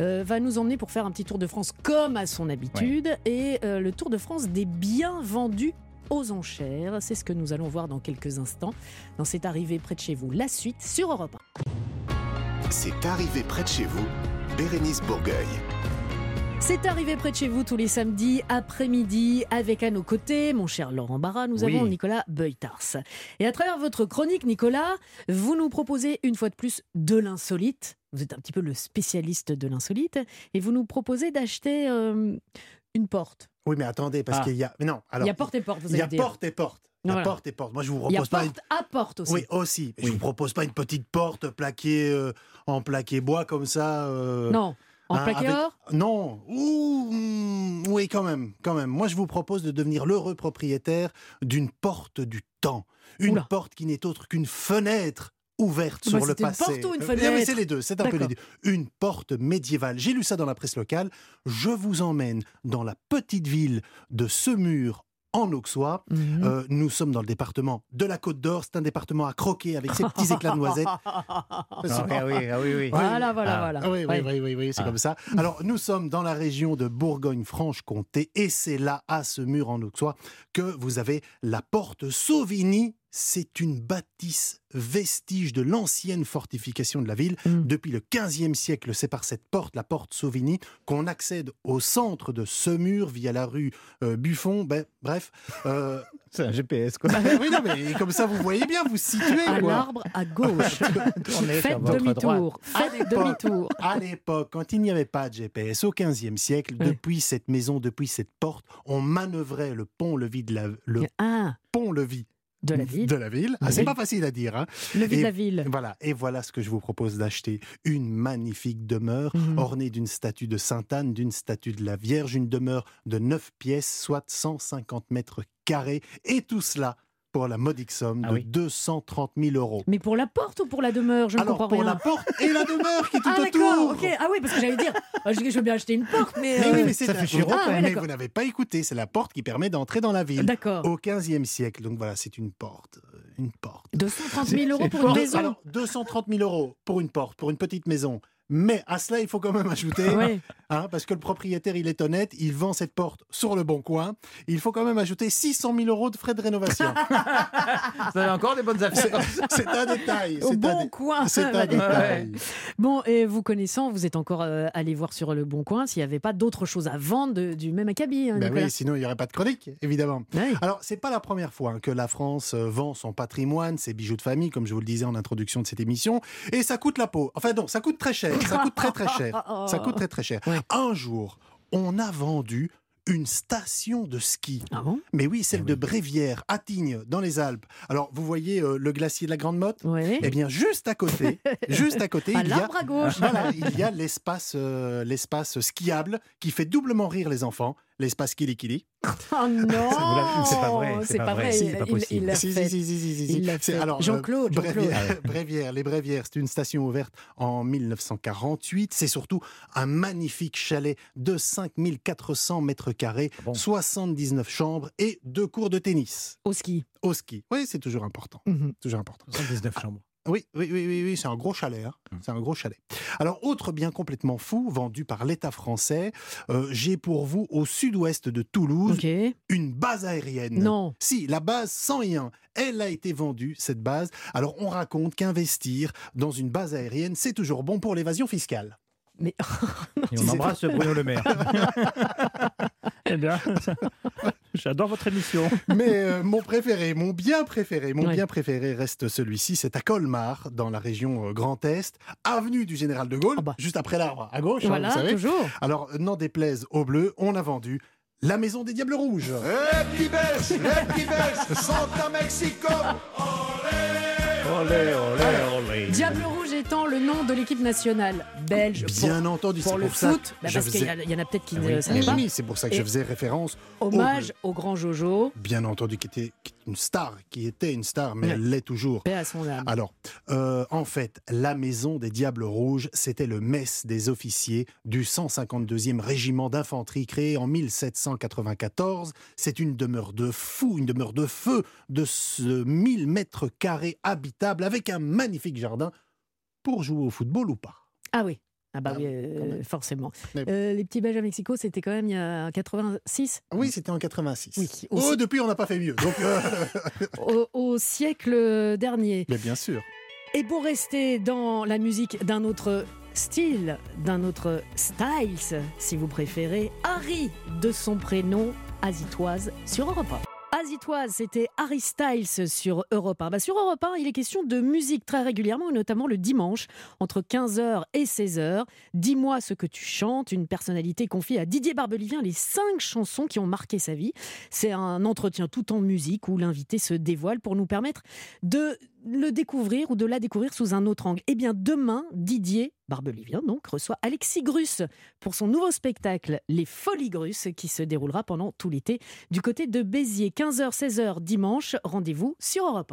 euh, va nous emmener pour faire un petit tour de France comme à son habitude et euh, le tour de France des biens vendus aux enchères. C'est ce que nous allons voir dans quelques instants dans cette arrivée près de chez vous. La suite sur Europe 1. C'est arrivé près de chez vous, Bérénice Bourgueil. C'est arrivé près de chez vous tous les samedis après-midi avec à nos côtés mon cher Laurent Barra, nous Oui. avons Nicolas Beutars. Et à travers votre chronique, Nicolas, vous nous proposez une fois de plus de l'insolite. Vous êtes un petit peu le spécialiste de l'insolite et vous nous proposez d'acheter euh, une porte. Oui, mais attendez, parce Ah. qu'il y a. Mais non, alors. il y a porte et porte, vous il y a dire. porte et porte. Il y a Voilà. porte et porte. Moi, je vous Il y a propose pas. porte à porte aussi. Oui, aussi. Mais Je vous propose pas une petite porte plaquée euh, en plaqué bois comme ça. euh, Non, en hein, plaqué avec- or? Non. Ouh, oui, quand même, quand même. Moi, je vous propose de devenir l'heureux propriétaire d'une porte du temps. Une Oula. porte qui n'est autre qu'une fenêtre ouverte Bah, sur le c'est une passé. porte ou une Euh, fenêtre C'est les deux, c'est un peu les deux. Une porte médiévale. J'ai lu ça dans la presse locale. Je vous emmène dans la petite ville de Semur en Auxois. Mhm. Euh, nous sommes dans le département de la Côte d'Or. C'est un département à croquer avec ses petits éclats de noisettes. Ah, oui, ah oui, ah oui, oui. Voilà, voilà, Ah. voilà. Ah oui, oui, oui, oui, oui, c'est Ah. comme ça. Alors, nous sommes dans la région de Bourgogne-Franche-Comté et c'est là, à ce mur en Auxois, que vous avez la porte Sauvigny. C'est une bâtisse vestige de l'ancienne fortification de la ville. Mm. Depuis le 15e siècle, c'est par cette porte, la porte Sauvigny, qu'on accède au centre de Semur via la rue euh, Buffon. Ben, bref. euh, C'est un GPS, quoi. oui, non, mais comme ça, vous voyez bien, vous situez. À l'arbre à gauche. Faites demi-tour. À Faites l'époque, demi-tour. à l'époque, quand il n'y avait pas de GPS, au XVe siècle, Ouais. depuis cette maison, depuis cette porte, on manœuvrait le pont-levis de la, le Ah, pont-levis De la ville. De la ville. Ah, c'est pas facile à dire. hein. Le vide Et la ville. Voilà, et voilà ce que je vous propose d'acheter. Une magnifique demeure Mhm. ornée d'une statue de Sainte-Anne, d'une statue de la Vierge, une demeure de 9 pièces, soit 150 mètres carrés, et tout cela pour la modique somme Ah de oui. 230 000 euros. Mais pour la porte ou pour la demeure? Je ne Alors, comprends pour rien. la porte et la demeure qui est tout ah autour. Ah oui, parce que j'allais dire, euh, je je veux bien acheter une porte, mais... Mais euh, oui, mais c'est ça la- fait chier, vous- Ah, mais vous n'avez pas écouté, c'est la porte qui permet d'entrer dans la ville. D'accord. Au 15e siècle, donc voilà, c'est une porte. euh, Une porte. 230 000 euros pour une Deux- maison? Alors, 230 000 euros pour une porte, pour une petite maison. Mais à cela, il faut quand même ajouter, hein, parce que le propriétaire, il est honnête, il vend cette porte sur le bon coin. Il faut quand même ajouter 600 000 euros de frais de rénovation. Vous avez encore des bonnes affaires. c'est un détail. Au bon dé- coin. c'est un détail. Bon, et vous connaissant, vous êtes encore euh, allé voir sur le Bon Coin s'il n'y avait pas d'autres choses à vendre de- du même acabit. hein, Ben oui, sinon il n'y aurait pas de chronique, évidemment. Ouais. Alors, c'est pas la première fois hein, que la France euh, vend son patrimoine, ses bijoux de famille, comme je vous le disais en introduction de cette émission, et ça coûte la peau. Enfin non, ça coûte très cher. Ça coûte très très cher. Ça coûte très très cher. Ouais. Un jour, on a vendu une station de ski. Ah bon? Mais oui, celle Eh de oui. Brévière, à Tignes, dans les Alpes. Alors, vous voyez euh, le glacier de la Grande Motte? Ouais. Eh bien, juste à côté, juste à côté, À il y a l'arbre à gauche. voilà, il y a l'espace, euh, l'espace skiable qui fait doublement rire les enfants, l'espace Kili Kili. Oh non C'est pas vrai, c'est pas pas vrai, vrai. c'est pas il- Il possible. l'a Si, fait. si, si, si, si, si. Il l'a C'est- fait. alors, euh, Jean-Claude, Jean-Claude. Brévière, Brévière, les Brévières, c'est une station ouverte en 1948. C'est surtout un magnifique chalet de 5400 mètres carrés, Ah bon 79 chambres et deux cours de tennis Au ski. au ski. Oui, c'est toujours important. Mhm. Toujours important. 79 chambres. Oui, oui, oui, oui, oui, c'est un gros chalet. hein. Mmh. C'est un gros chalet. Alors, autre bien complètement fou, vendu par l'État français, euh, j'ai pour vous au sud-ouest de Toulouse une base aérienne. Non. Si, la base 101, elle a été vendue, cette base. Alors, on raconte qu'investir dans une base aérienne, c'est toujours bon pour l'évasion fiscale. Mais Et on embrasse Bruno Le Maire. eh bien, j'adore votre émission. Mais euh, mon préféré, mon bien préféré, mon Ouais. bien préféré reste celui-ci. C'est à Colmar, dans la région euh, Grand Est, avenue du Général de Gaulle, Ah bah. juste après l'arbre, à gauche, hein, voilà, vous savez. toujours. Alors, n'en déplaise aux Bleus, on a vendu la maison des Diables Rouges. Les petits les petits à Mexico. Olé, olé, olé. Diable Rouge étant le nom de l'équipe nationale belge. pour- Bien entendu, pour, c'est le pour ça. foot, bah, je parce qu'il y, faisais- a- il y en a peut-être qui Ah ne oui. savaient Oui, pas. oui, c'est pour ça que Et- je faisais référence. au Hommage Bleu. au grand Jojo, Bien entendu, qui était qui était une star, qui était une star, mais elle l'est toujours. paix à son âme. Alors, euh, en fait, la maison des Diables Rouges, c'était le mess des officiers du 152e régiment d'infanterie créé en 1794. C'est une demeure de fou, une demeure de feu de ce 1000 mètres carrés habitable avec un magnifique jardin pour jouer au football ou pas. Ah oui. Ah bah Ah oui, euh, forcément. Mais- Euh, les petits Belges à Mexico, c'était quand même il y a 86 Oui, c'était en 86. Oui, Oh, depuis, on n'a pas fait mieux. Donc, euh, au, au siècle dernier. mais bien sûr. Et pour rester dans la musique d'un autre style, d'un autre styles, si vous préférez, Harry, de son prénom, Azitoise, sur Europe 1. Azitoise, c'était Harry Styles sur Europe 1. Bah, sur Europe 1, il est question de musique très régulièrement, notamment le dimanche, entre 15h et 16h. Dis-moi ce que tu chantes. Une personnalité confie à Didier Barbelivien les cinq chansons qui ont marqué sa vie. C'est un entretien tout en musique où l'invité se dévoile pour nous permettre de le découvrir ou de la découvrir sous un autre angle. Eh bien, demain, Didier Barbelivien donc reçoit Alexis Grus pour son nouveau spectacle Les Folies Grus qui se déroulera pendant tout l'été du côté de Béziers, 15h-16h dimanche. Rendez-vous sur Europe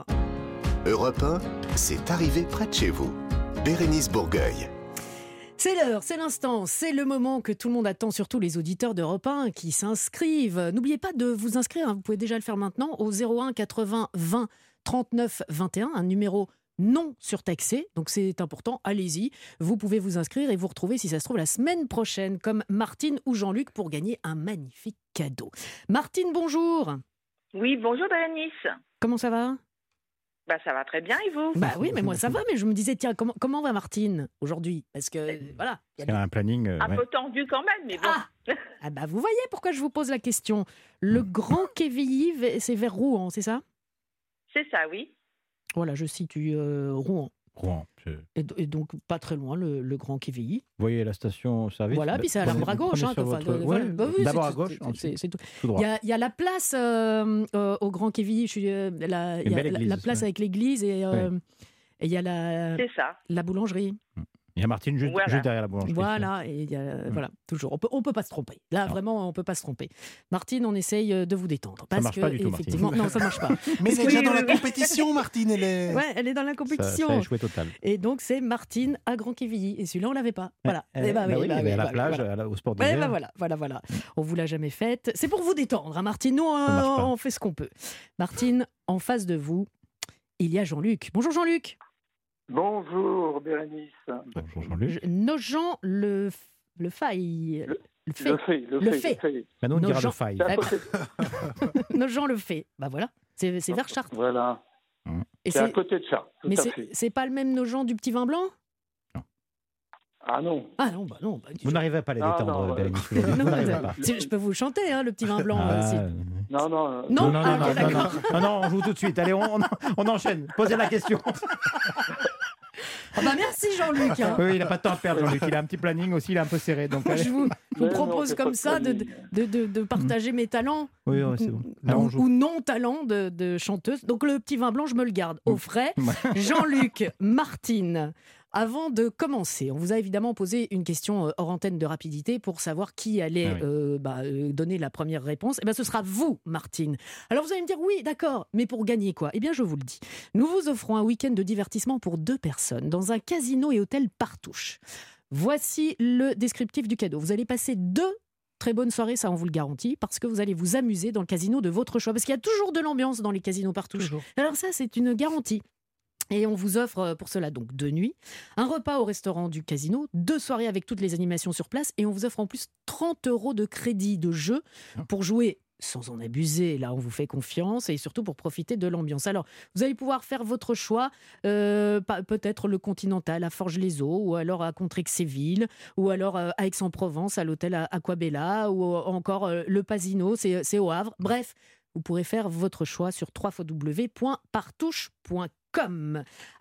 1. Europe 1, c'est arrivé près de chez vous. Bérénice Bourgueil. C'est l'heure, c'est l'instant, c'est le moment que tout le monde attend, surtout les auditeurs d'Europe 1 qui s'inscrivent. N'oubliez pas de vous inscrire, hein, vous pouvez déjà le faire maintenant, au 01 80 20 39 21, un numéro non surtaxé, donc c'est important, allez-y. Vous pouvez vous inscrire et vous retrouver, si ça se trouve, la semaine prochaine, comme Martine ou Jean-Luc, pour gagner un magnifique cadeau. Martine, bonjour Oui, bonjour Bérénice. Comment ça va? Bah ça va très bien et vous? Bah oui, mais moi ça va, mais je me disais, tiens, comment, comment va Martine aujourd'hui? Parce que, voilà, il y a un planning. euh, Un ouais. peu tendu quand même, mais bon. Ah Ah bah vous voyez pourquoi je vous pose la question. Le Grand Quevilly, c'est vers Rouen, c'est ça? C'est ça, oui. Voilà, je situe euh, Rouen. Rouen. c'est- Et, et donc pas très loin, le, le Grand Quevilly. Vous voyez la station service? Voilà, puis c'est à l'arbre à gauche. hein, votre- de- ouais, voilà. Bah oui, D'abord c'est- à gauche, c'est- ensuite c'est- c'est tout. tout droit. Il y, a, il y a la place euh, euh, au Grand Quevilly, je suis, euh, la, il y a la- place ouais. avec l'église et euh, et il y a la, C'est ça. la boulangerie. Il y a Martine juste, Voilà. juste derrière la boulangerie. Voilà, et il y a- Mm. voilà, toujours. On peut, on peut pas se tromper. Là, Non. vraiment, on peut pas se tromper. Martine, on essaye euh, de vous détendre. Parce marche que, pas du tout, Martine. non, ça marche pas. Mais elle est déjà dans la compétition, Martine. Elle est. Ouais, elle est dans la Ça, compétition. ça a échoué total. Et donc, c'est Martine à Grand Quevilly. Et celui-là, on l'avait pas. Voilà. Eh, Eh ben bah oui, bah oui, à la plage, voilà. au sport d'hiver. bah voilà, voilà, voilà. On vous l'a jamais faite. C'est pour vous détendre, hein, Martine. Nous, marche on, on fait ce qu'on peut. Martine, en face de vous, il y a Jean-Luc. Bonjour Jean-Luc. Bonjour Bérénice. Bonjour Jean-Luc. Je- Nogent le, le faille. Le- Le fait. Le fait, le, Le fait, fait. le fait. Manon Nos dira gens- de faille. Côté- Nogent le fait. Bah voilà. C'est c'est vers Chartres. Voilà, Et c'est à côté de ça, tout mais à c'est fait. c'est pas le même Nogent du petit vin blanc? Ah non, Ah non, bah non. bah, Vous n'arrivez pas à les Ah, détendre, non, non, bah, je peux vous le chanter, hein, le petit vin blanc. Ah, euh, non, non. Non, non, non, Ah, non, non, non, d'accord. non, non, on joue tout de suite. Allez, on, on- on enchaîne. Posez la question. Ah bah merci Jean-Luc. hein. Oui, il n'a pas de temps à perdre, Jean-Luc. Il a un petit planning aussi, il est un peu serré. Donc, allez. Je vous, je vous non, propose c'est comme pas ça de, planning. de, de, de partager mes talents. Oui, ouais, c'est bon. ou, Là, on joue. ou non talents de, de chanteuse. Donc le petit vin blanc, je me le garde au frais. Jean-Luc, Martine. Avant de commencer, on vous a évidemment posé une question euh, hors antenne de rapidité pour savoir qui allait Ah oui. euh, bah, euh, donner la première réponse. Et ben, ce sera vous, Martine. Alors vous allez me dire oui, d'accord, mais pour gagner quoi? Eh bien, je vous le dis. Nous vous offrons un week-end de divertissement pour deux personnes dans un casino et hôtel Partouche. Voici le descriptif du cadeau. Vous allez passer deux très bonnes soirées, ça on vous le garantit, parce que vous allez vous amuser dans le casino de votre choix. Parce qu'il y a toujours de l'ambiance dans les casinos Partouche. Alors ça, c'est une garantie. Et on vous offre euh, pour cela donc deux nuits, un repas au restaurant du casino, deux soirées avec toutes les animations sur place, et on vous offre en plus 30 euros de crédit de jeu pour jouer sans en abuser. Là, on vous fait confiance et surtout pour profiter de l'ambiance. Alors, vous allez pouvoir faire votre choix, euh, peut-être le Continental à Forges-les-Eaux, ou alors à Contrexéville, ou alors euh, à Aix-en-Provence, à l'hôtel Aquabella, ou encore le Pasino, c'est c'est au Havre. Bref, vous pourrez faire votre choix sur www.partouche.com.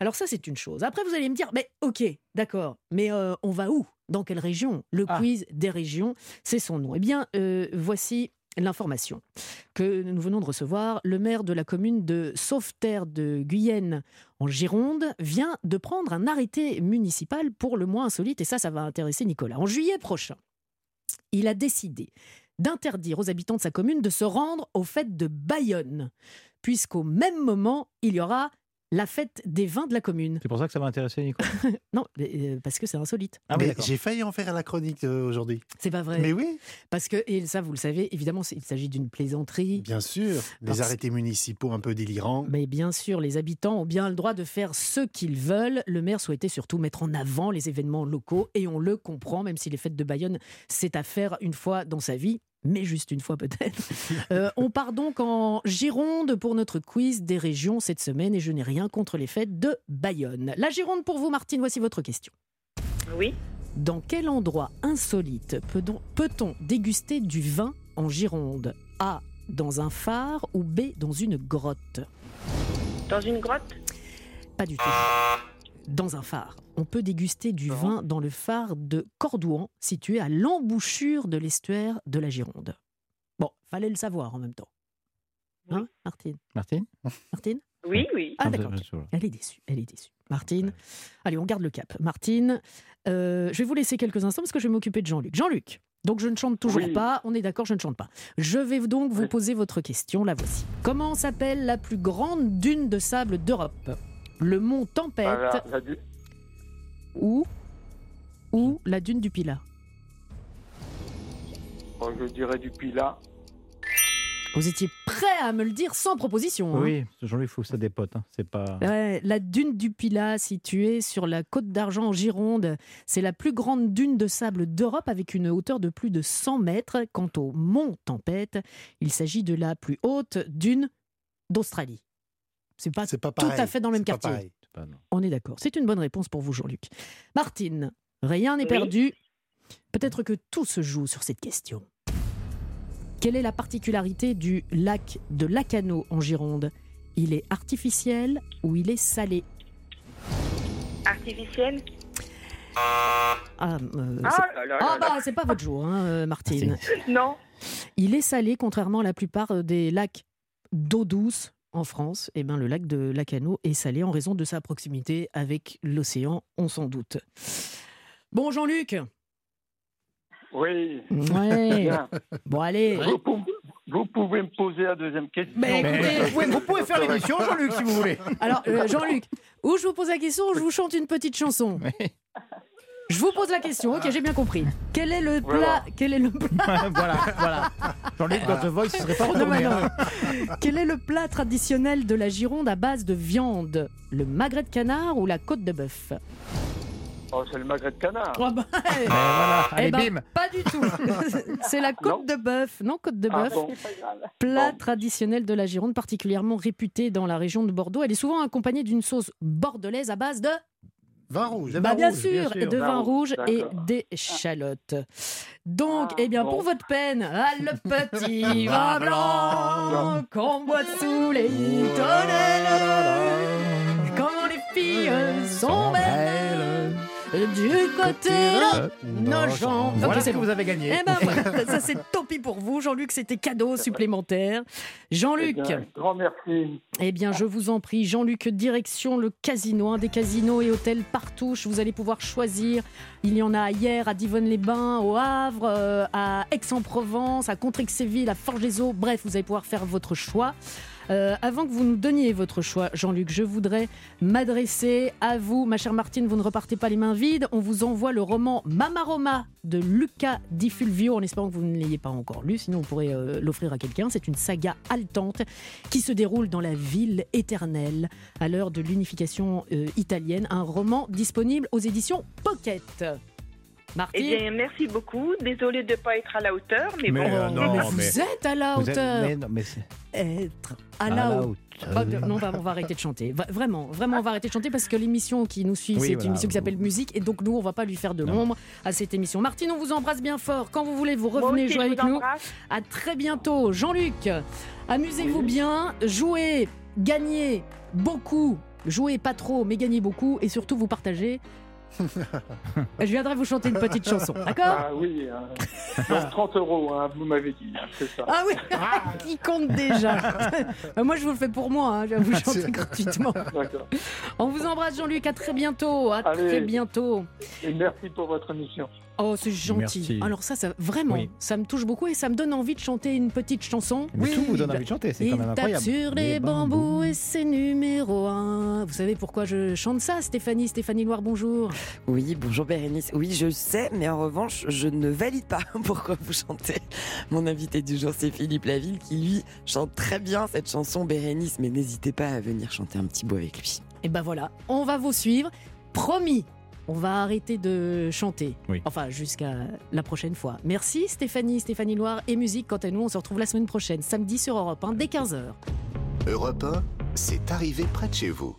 Alors ça, c'est une chose. Après, vous allez me dire, mais ok, d'accord, mais euh, on va où? Dans quelle région? Le Ah. quiz des régions, c'est son nom. Eh bien, euh, voici l'information que nous venons de recevoir. Le maire de la commune de Sauveterre de Guyenne, en Gironde, vient de prendre un arrêté municipal pour le moins insolite, et ça, ça va intéresser Nicolas. En juillet prochain, il a décidé d'interdire aux habitants de sa commune de se rendre aux fêtes de Bayonne, puisqu'au même moment, il y aura la fête des vins de la commune. C'est pour ça que ça va intéresser Nico. Non, mais, euh, parce que c'est insolite. Ah Mais. J'ai failli en faire à la chronique euh, aujourd'hui. C'est pas vrai. Mais oui, Parce que, et ça, vous le savez, évidemment, il s'agit d'une plaisanterie. bien sûr. Les Parce- arrêtés municipaux un peu délirants. Mais bien sûr, les habitants ont bien le droit de faire ce qu'ils veulent. Le maire souhaitait surtout mettre en avant les événements locaux et on le comprend, même si les fêtes de Bayonne, c'est à faire une fois dans sa vie. Mais juste une fois peut-être. Euh, on part donc en Gironde pour notre quiz des régions cette semaine et je n'ai rien contre les fêtes de Bayonne. La Gironde pour vous, Martine, voici votre question. Oui. Dans quel endroit insolite peut-on peut-on déguster du vin en Gironde? A. Dans un phare ou B. Dans une grotte? Dans une grotte? Pas du tout. Dans un phare. On peut déguster du vin dans le phare de Cordouan, situé à l'embouchure de l'estuaire de la Gironde. Bon, fallait le savoir en même temps. Hein, Martine? Martine? Martine? Oui, oui. Ah, Ah, d'accord. Elle est déçue, elle est déçue. Martine, allez, on garde le cap. Martine, euh, je vais vous laisser quelques instants parce que je vais m'occuper de Jean-Luc. Jean-Luc, donc je ne chante toujours Oui. pas, on est d'accord, je ne chante pas. Je vais donc vous poser votre question, la voici. Comment s'appelle la plus grande dune de sable d'Europe? Le mont Tempête la ou, ou la dune du Pilat oh, je dirais du Pilat. Vous étiez prêt à me le dire sans proposition. hein Oui, faut que ça dépote. hein. C'est pas. Ouais, la dune du Pilat, située sur la côte d'Argent en Gironde, c'est la plus grande dune de sable d'Europe avec une hauteur de plus de 100 mètres. Quant au mont Tempête, il s'agit de la plus haute dune d'Australie. C'est pas, C'est pas tout pareil. à fait dans le même quartier. Non. On est d'accord. C'est une bonne réponse pour vous, Jean-Luc. Martine, rien n'est Oui. perdu. Peut-être que tout se joue sur cette question. Quelle est la particularité du lac de Lacano en Gironde? Il est artificiel ou il est salé? Artificielle Ah, euh, Ah c'est- là là Ah là bah c'est pas votre jour, hein, euh, Martine. Non. Il est salé, contrairement à la plupart des lacs d'eau douce en France. Eh ben, le lac de Lacano est salé en raison de sa proximité avec l'océan, on s'en doute. Bon, Jean-Luc. Oui. Ouais. Bon, allez. Vous, pou- vous pouvez me poser la deuxième question. Mais écoutez, vous pouvez- vous pouvez faire l'émission, Jean-Luc, si vous voulez. Alors, euh, Jean-Luc, ou je vous pose la question, ou je vous chante une petite chanson. Je vous pose la question, ok, j'ai bien compris. Quel est le plat. Quel est le plat voilà, voilà. Jean-Luc, dans The Voice, il serait pas retourné. non. hein. Quel est le plat traditionnel de la Gironde à base de viande? Le magret de canard ou la côte de bœuf? Oh, c'est le magret de canard. Oh, bah, Mais voilà, eh ben, bim. Pas du tout. C'est la côte de bœuf. Non, côte de Ah bœuf. bon Plat Bon. traditionnel de la Gironde, particulièrement réputé dans la région de Bordeaux. Elle est souvent accompagnée d'une sauce bordelaise à base de Vin rouge. Bah, vin bien, rouge, sûr, bien sûr. de Vin vin rouge, et d'échalotes. Donc, Ah, eh bien, bon. pour votre peine, ah, le petit vin blanc qu'on boit sous les tonnelles. Comment les filles sont belles du côté de nos jambes. Voilà ce c'est que vous avez gagné. Eh ben voilà, ça c'est tant pis pour vous, Jean-Luc, c'était cadeau supplémentaire. Eh Jean-Luc, bien, grand merci. eh bien, je vous en prie, Jean-Luc, direction le casino, un des casinos et hôtels partout. Vous allez pouvoir choisir. Il y en a hier à Divonne-les-Bains, au Havre, euh, à Aix-en-Provence, à Contrexéville, à Forges-les-Eaux. Bref, vous allez pouvoir faire votre choix. Euh, avant que vous nous donniez votre choix, Jean-Luc, je voudrais m'adresser à vous, ma chère Martine. Vous ne repartez pas les mains vides. On vous envoie le roman Mamaroma de Luca Di Fulvio, en espérant que vous ne l'ayez pas encore lu. Sinon, vous pourrez euh, l'offrir à quelqu'un. C'est une saga haletante qui se déroule dans la ville éternelle à l'heure de l'unification euh, italienne. Un roman disponible aux éditions Pocket. Martine Eh bien, merci beaucoup. Désolée de ne pas être à la hauteur, mais, Mais, bon. euh, non, mais vous mais- êtes à la Vous êtes- hauteur. mais non, mais c'est Être à à la la hauteur. hauteur. Oh, non, on va, on va arrêter de chanter. Va- Vraiment, vraiment, on va arrêter de chanter parce que l'émission qui nous suit, Oui, c'est une émission qui s'appelle Musique et donc nous, on va pas lui faire de l'ombre à cette émission. Martine, on vous embrasse bien fort. Quand vous voulez, vous Moi revenez aussi, jouer je avec vous nous. embrasse. À très bientôt. Jean-Luc, amusez-vous bien, jouez, gagnez beaucoup. Jouez pas trop, mais gagnez beaucoup et surtout vous partagez. Je viendrai vous chanter une petite chanson, d'accord Ah oui, hein. Donc, 30 euros, hein, vous m'avez dit, hein, c'est ça. Ah oui, il compte déjà. Euh, moi, je vous le fais pour moi, hein, je vais vous chanter gratuitement. D'accord. On vous embrasse, Jean-Luc. À très bientôt. À Allez. très bientôt. Et merci pour votre émission. Oh, c'est gentil. Merci. Alors ça, ça, vraiment, Oui. ça me touche beaucoup et ça me donne envie de chanter une petite chanson. Mais tout vous donne envie de chanter, c'est Il quand même tape incroyable. sur les bambous et c'est numéro un. Vous savez pourquoi je chante ça, Stéphanie Stéphanie Loire, bonjour. Oui, bonjour Bérénice. Oui, je sais, mais en revanche, je ne valide pas pourquoi vous chantez. Mon invité du jour, c'est Philippe Laville, qui lui chante très bien cette chanson Bérénice, mais n'hésitez pas à venir chanter un petit bout avec lui. Et ben voilà, on va vous suivre. Promis, on va arrêter de chanter. Oui. Enfin, jusqu'à la prochaine fois. Merci Stéphanie, Stéphanie Loire et musique. Quant à nous, on se retrouve la semaine prochaine, samedi sur Europe 1, dès 15h. Europe 1, c'est arrivé près de chez vous.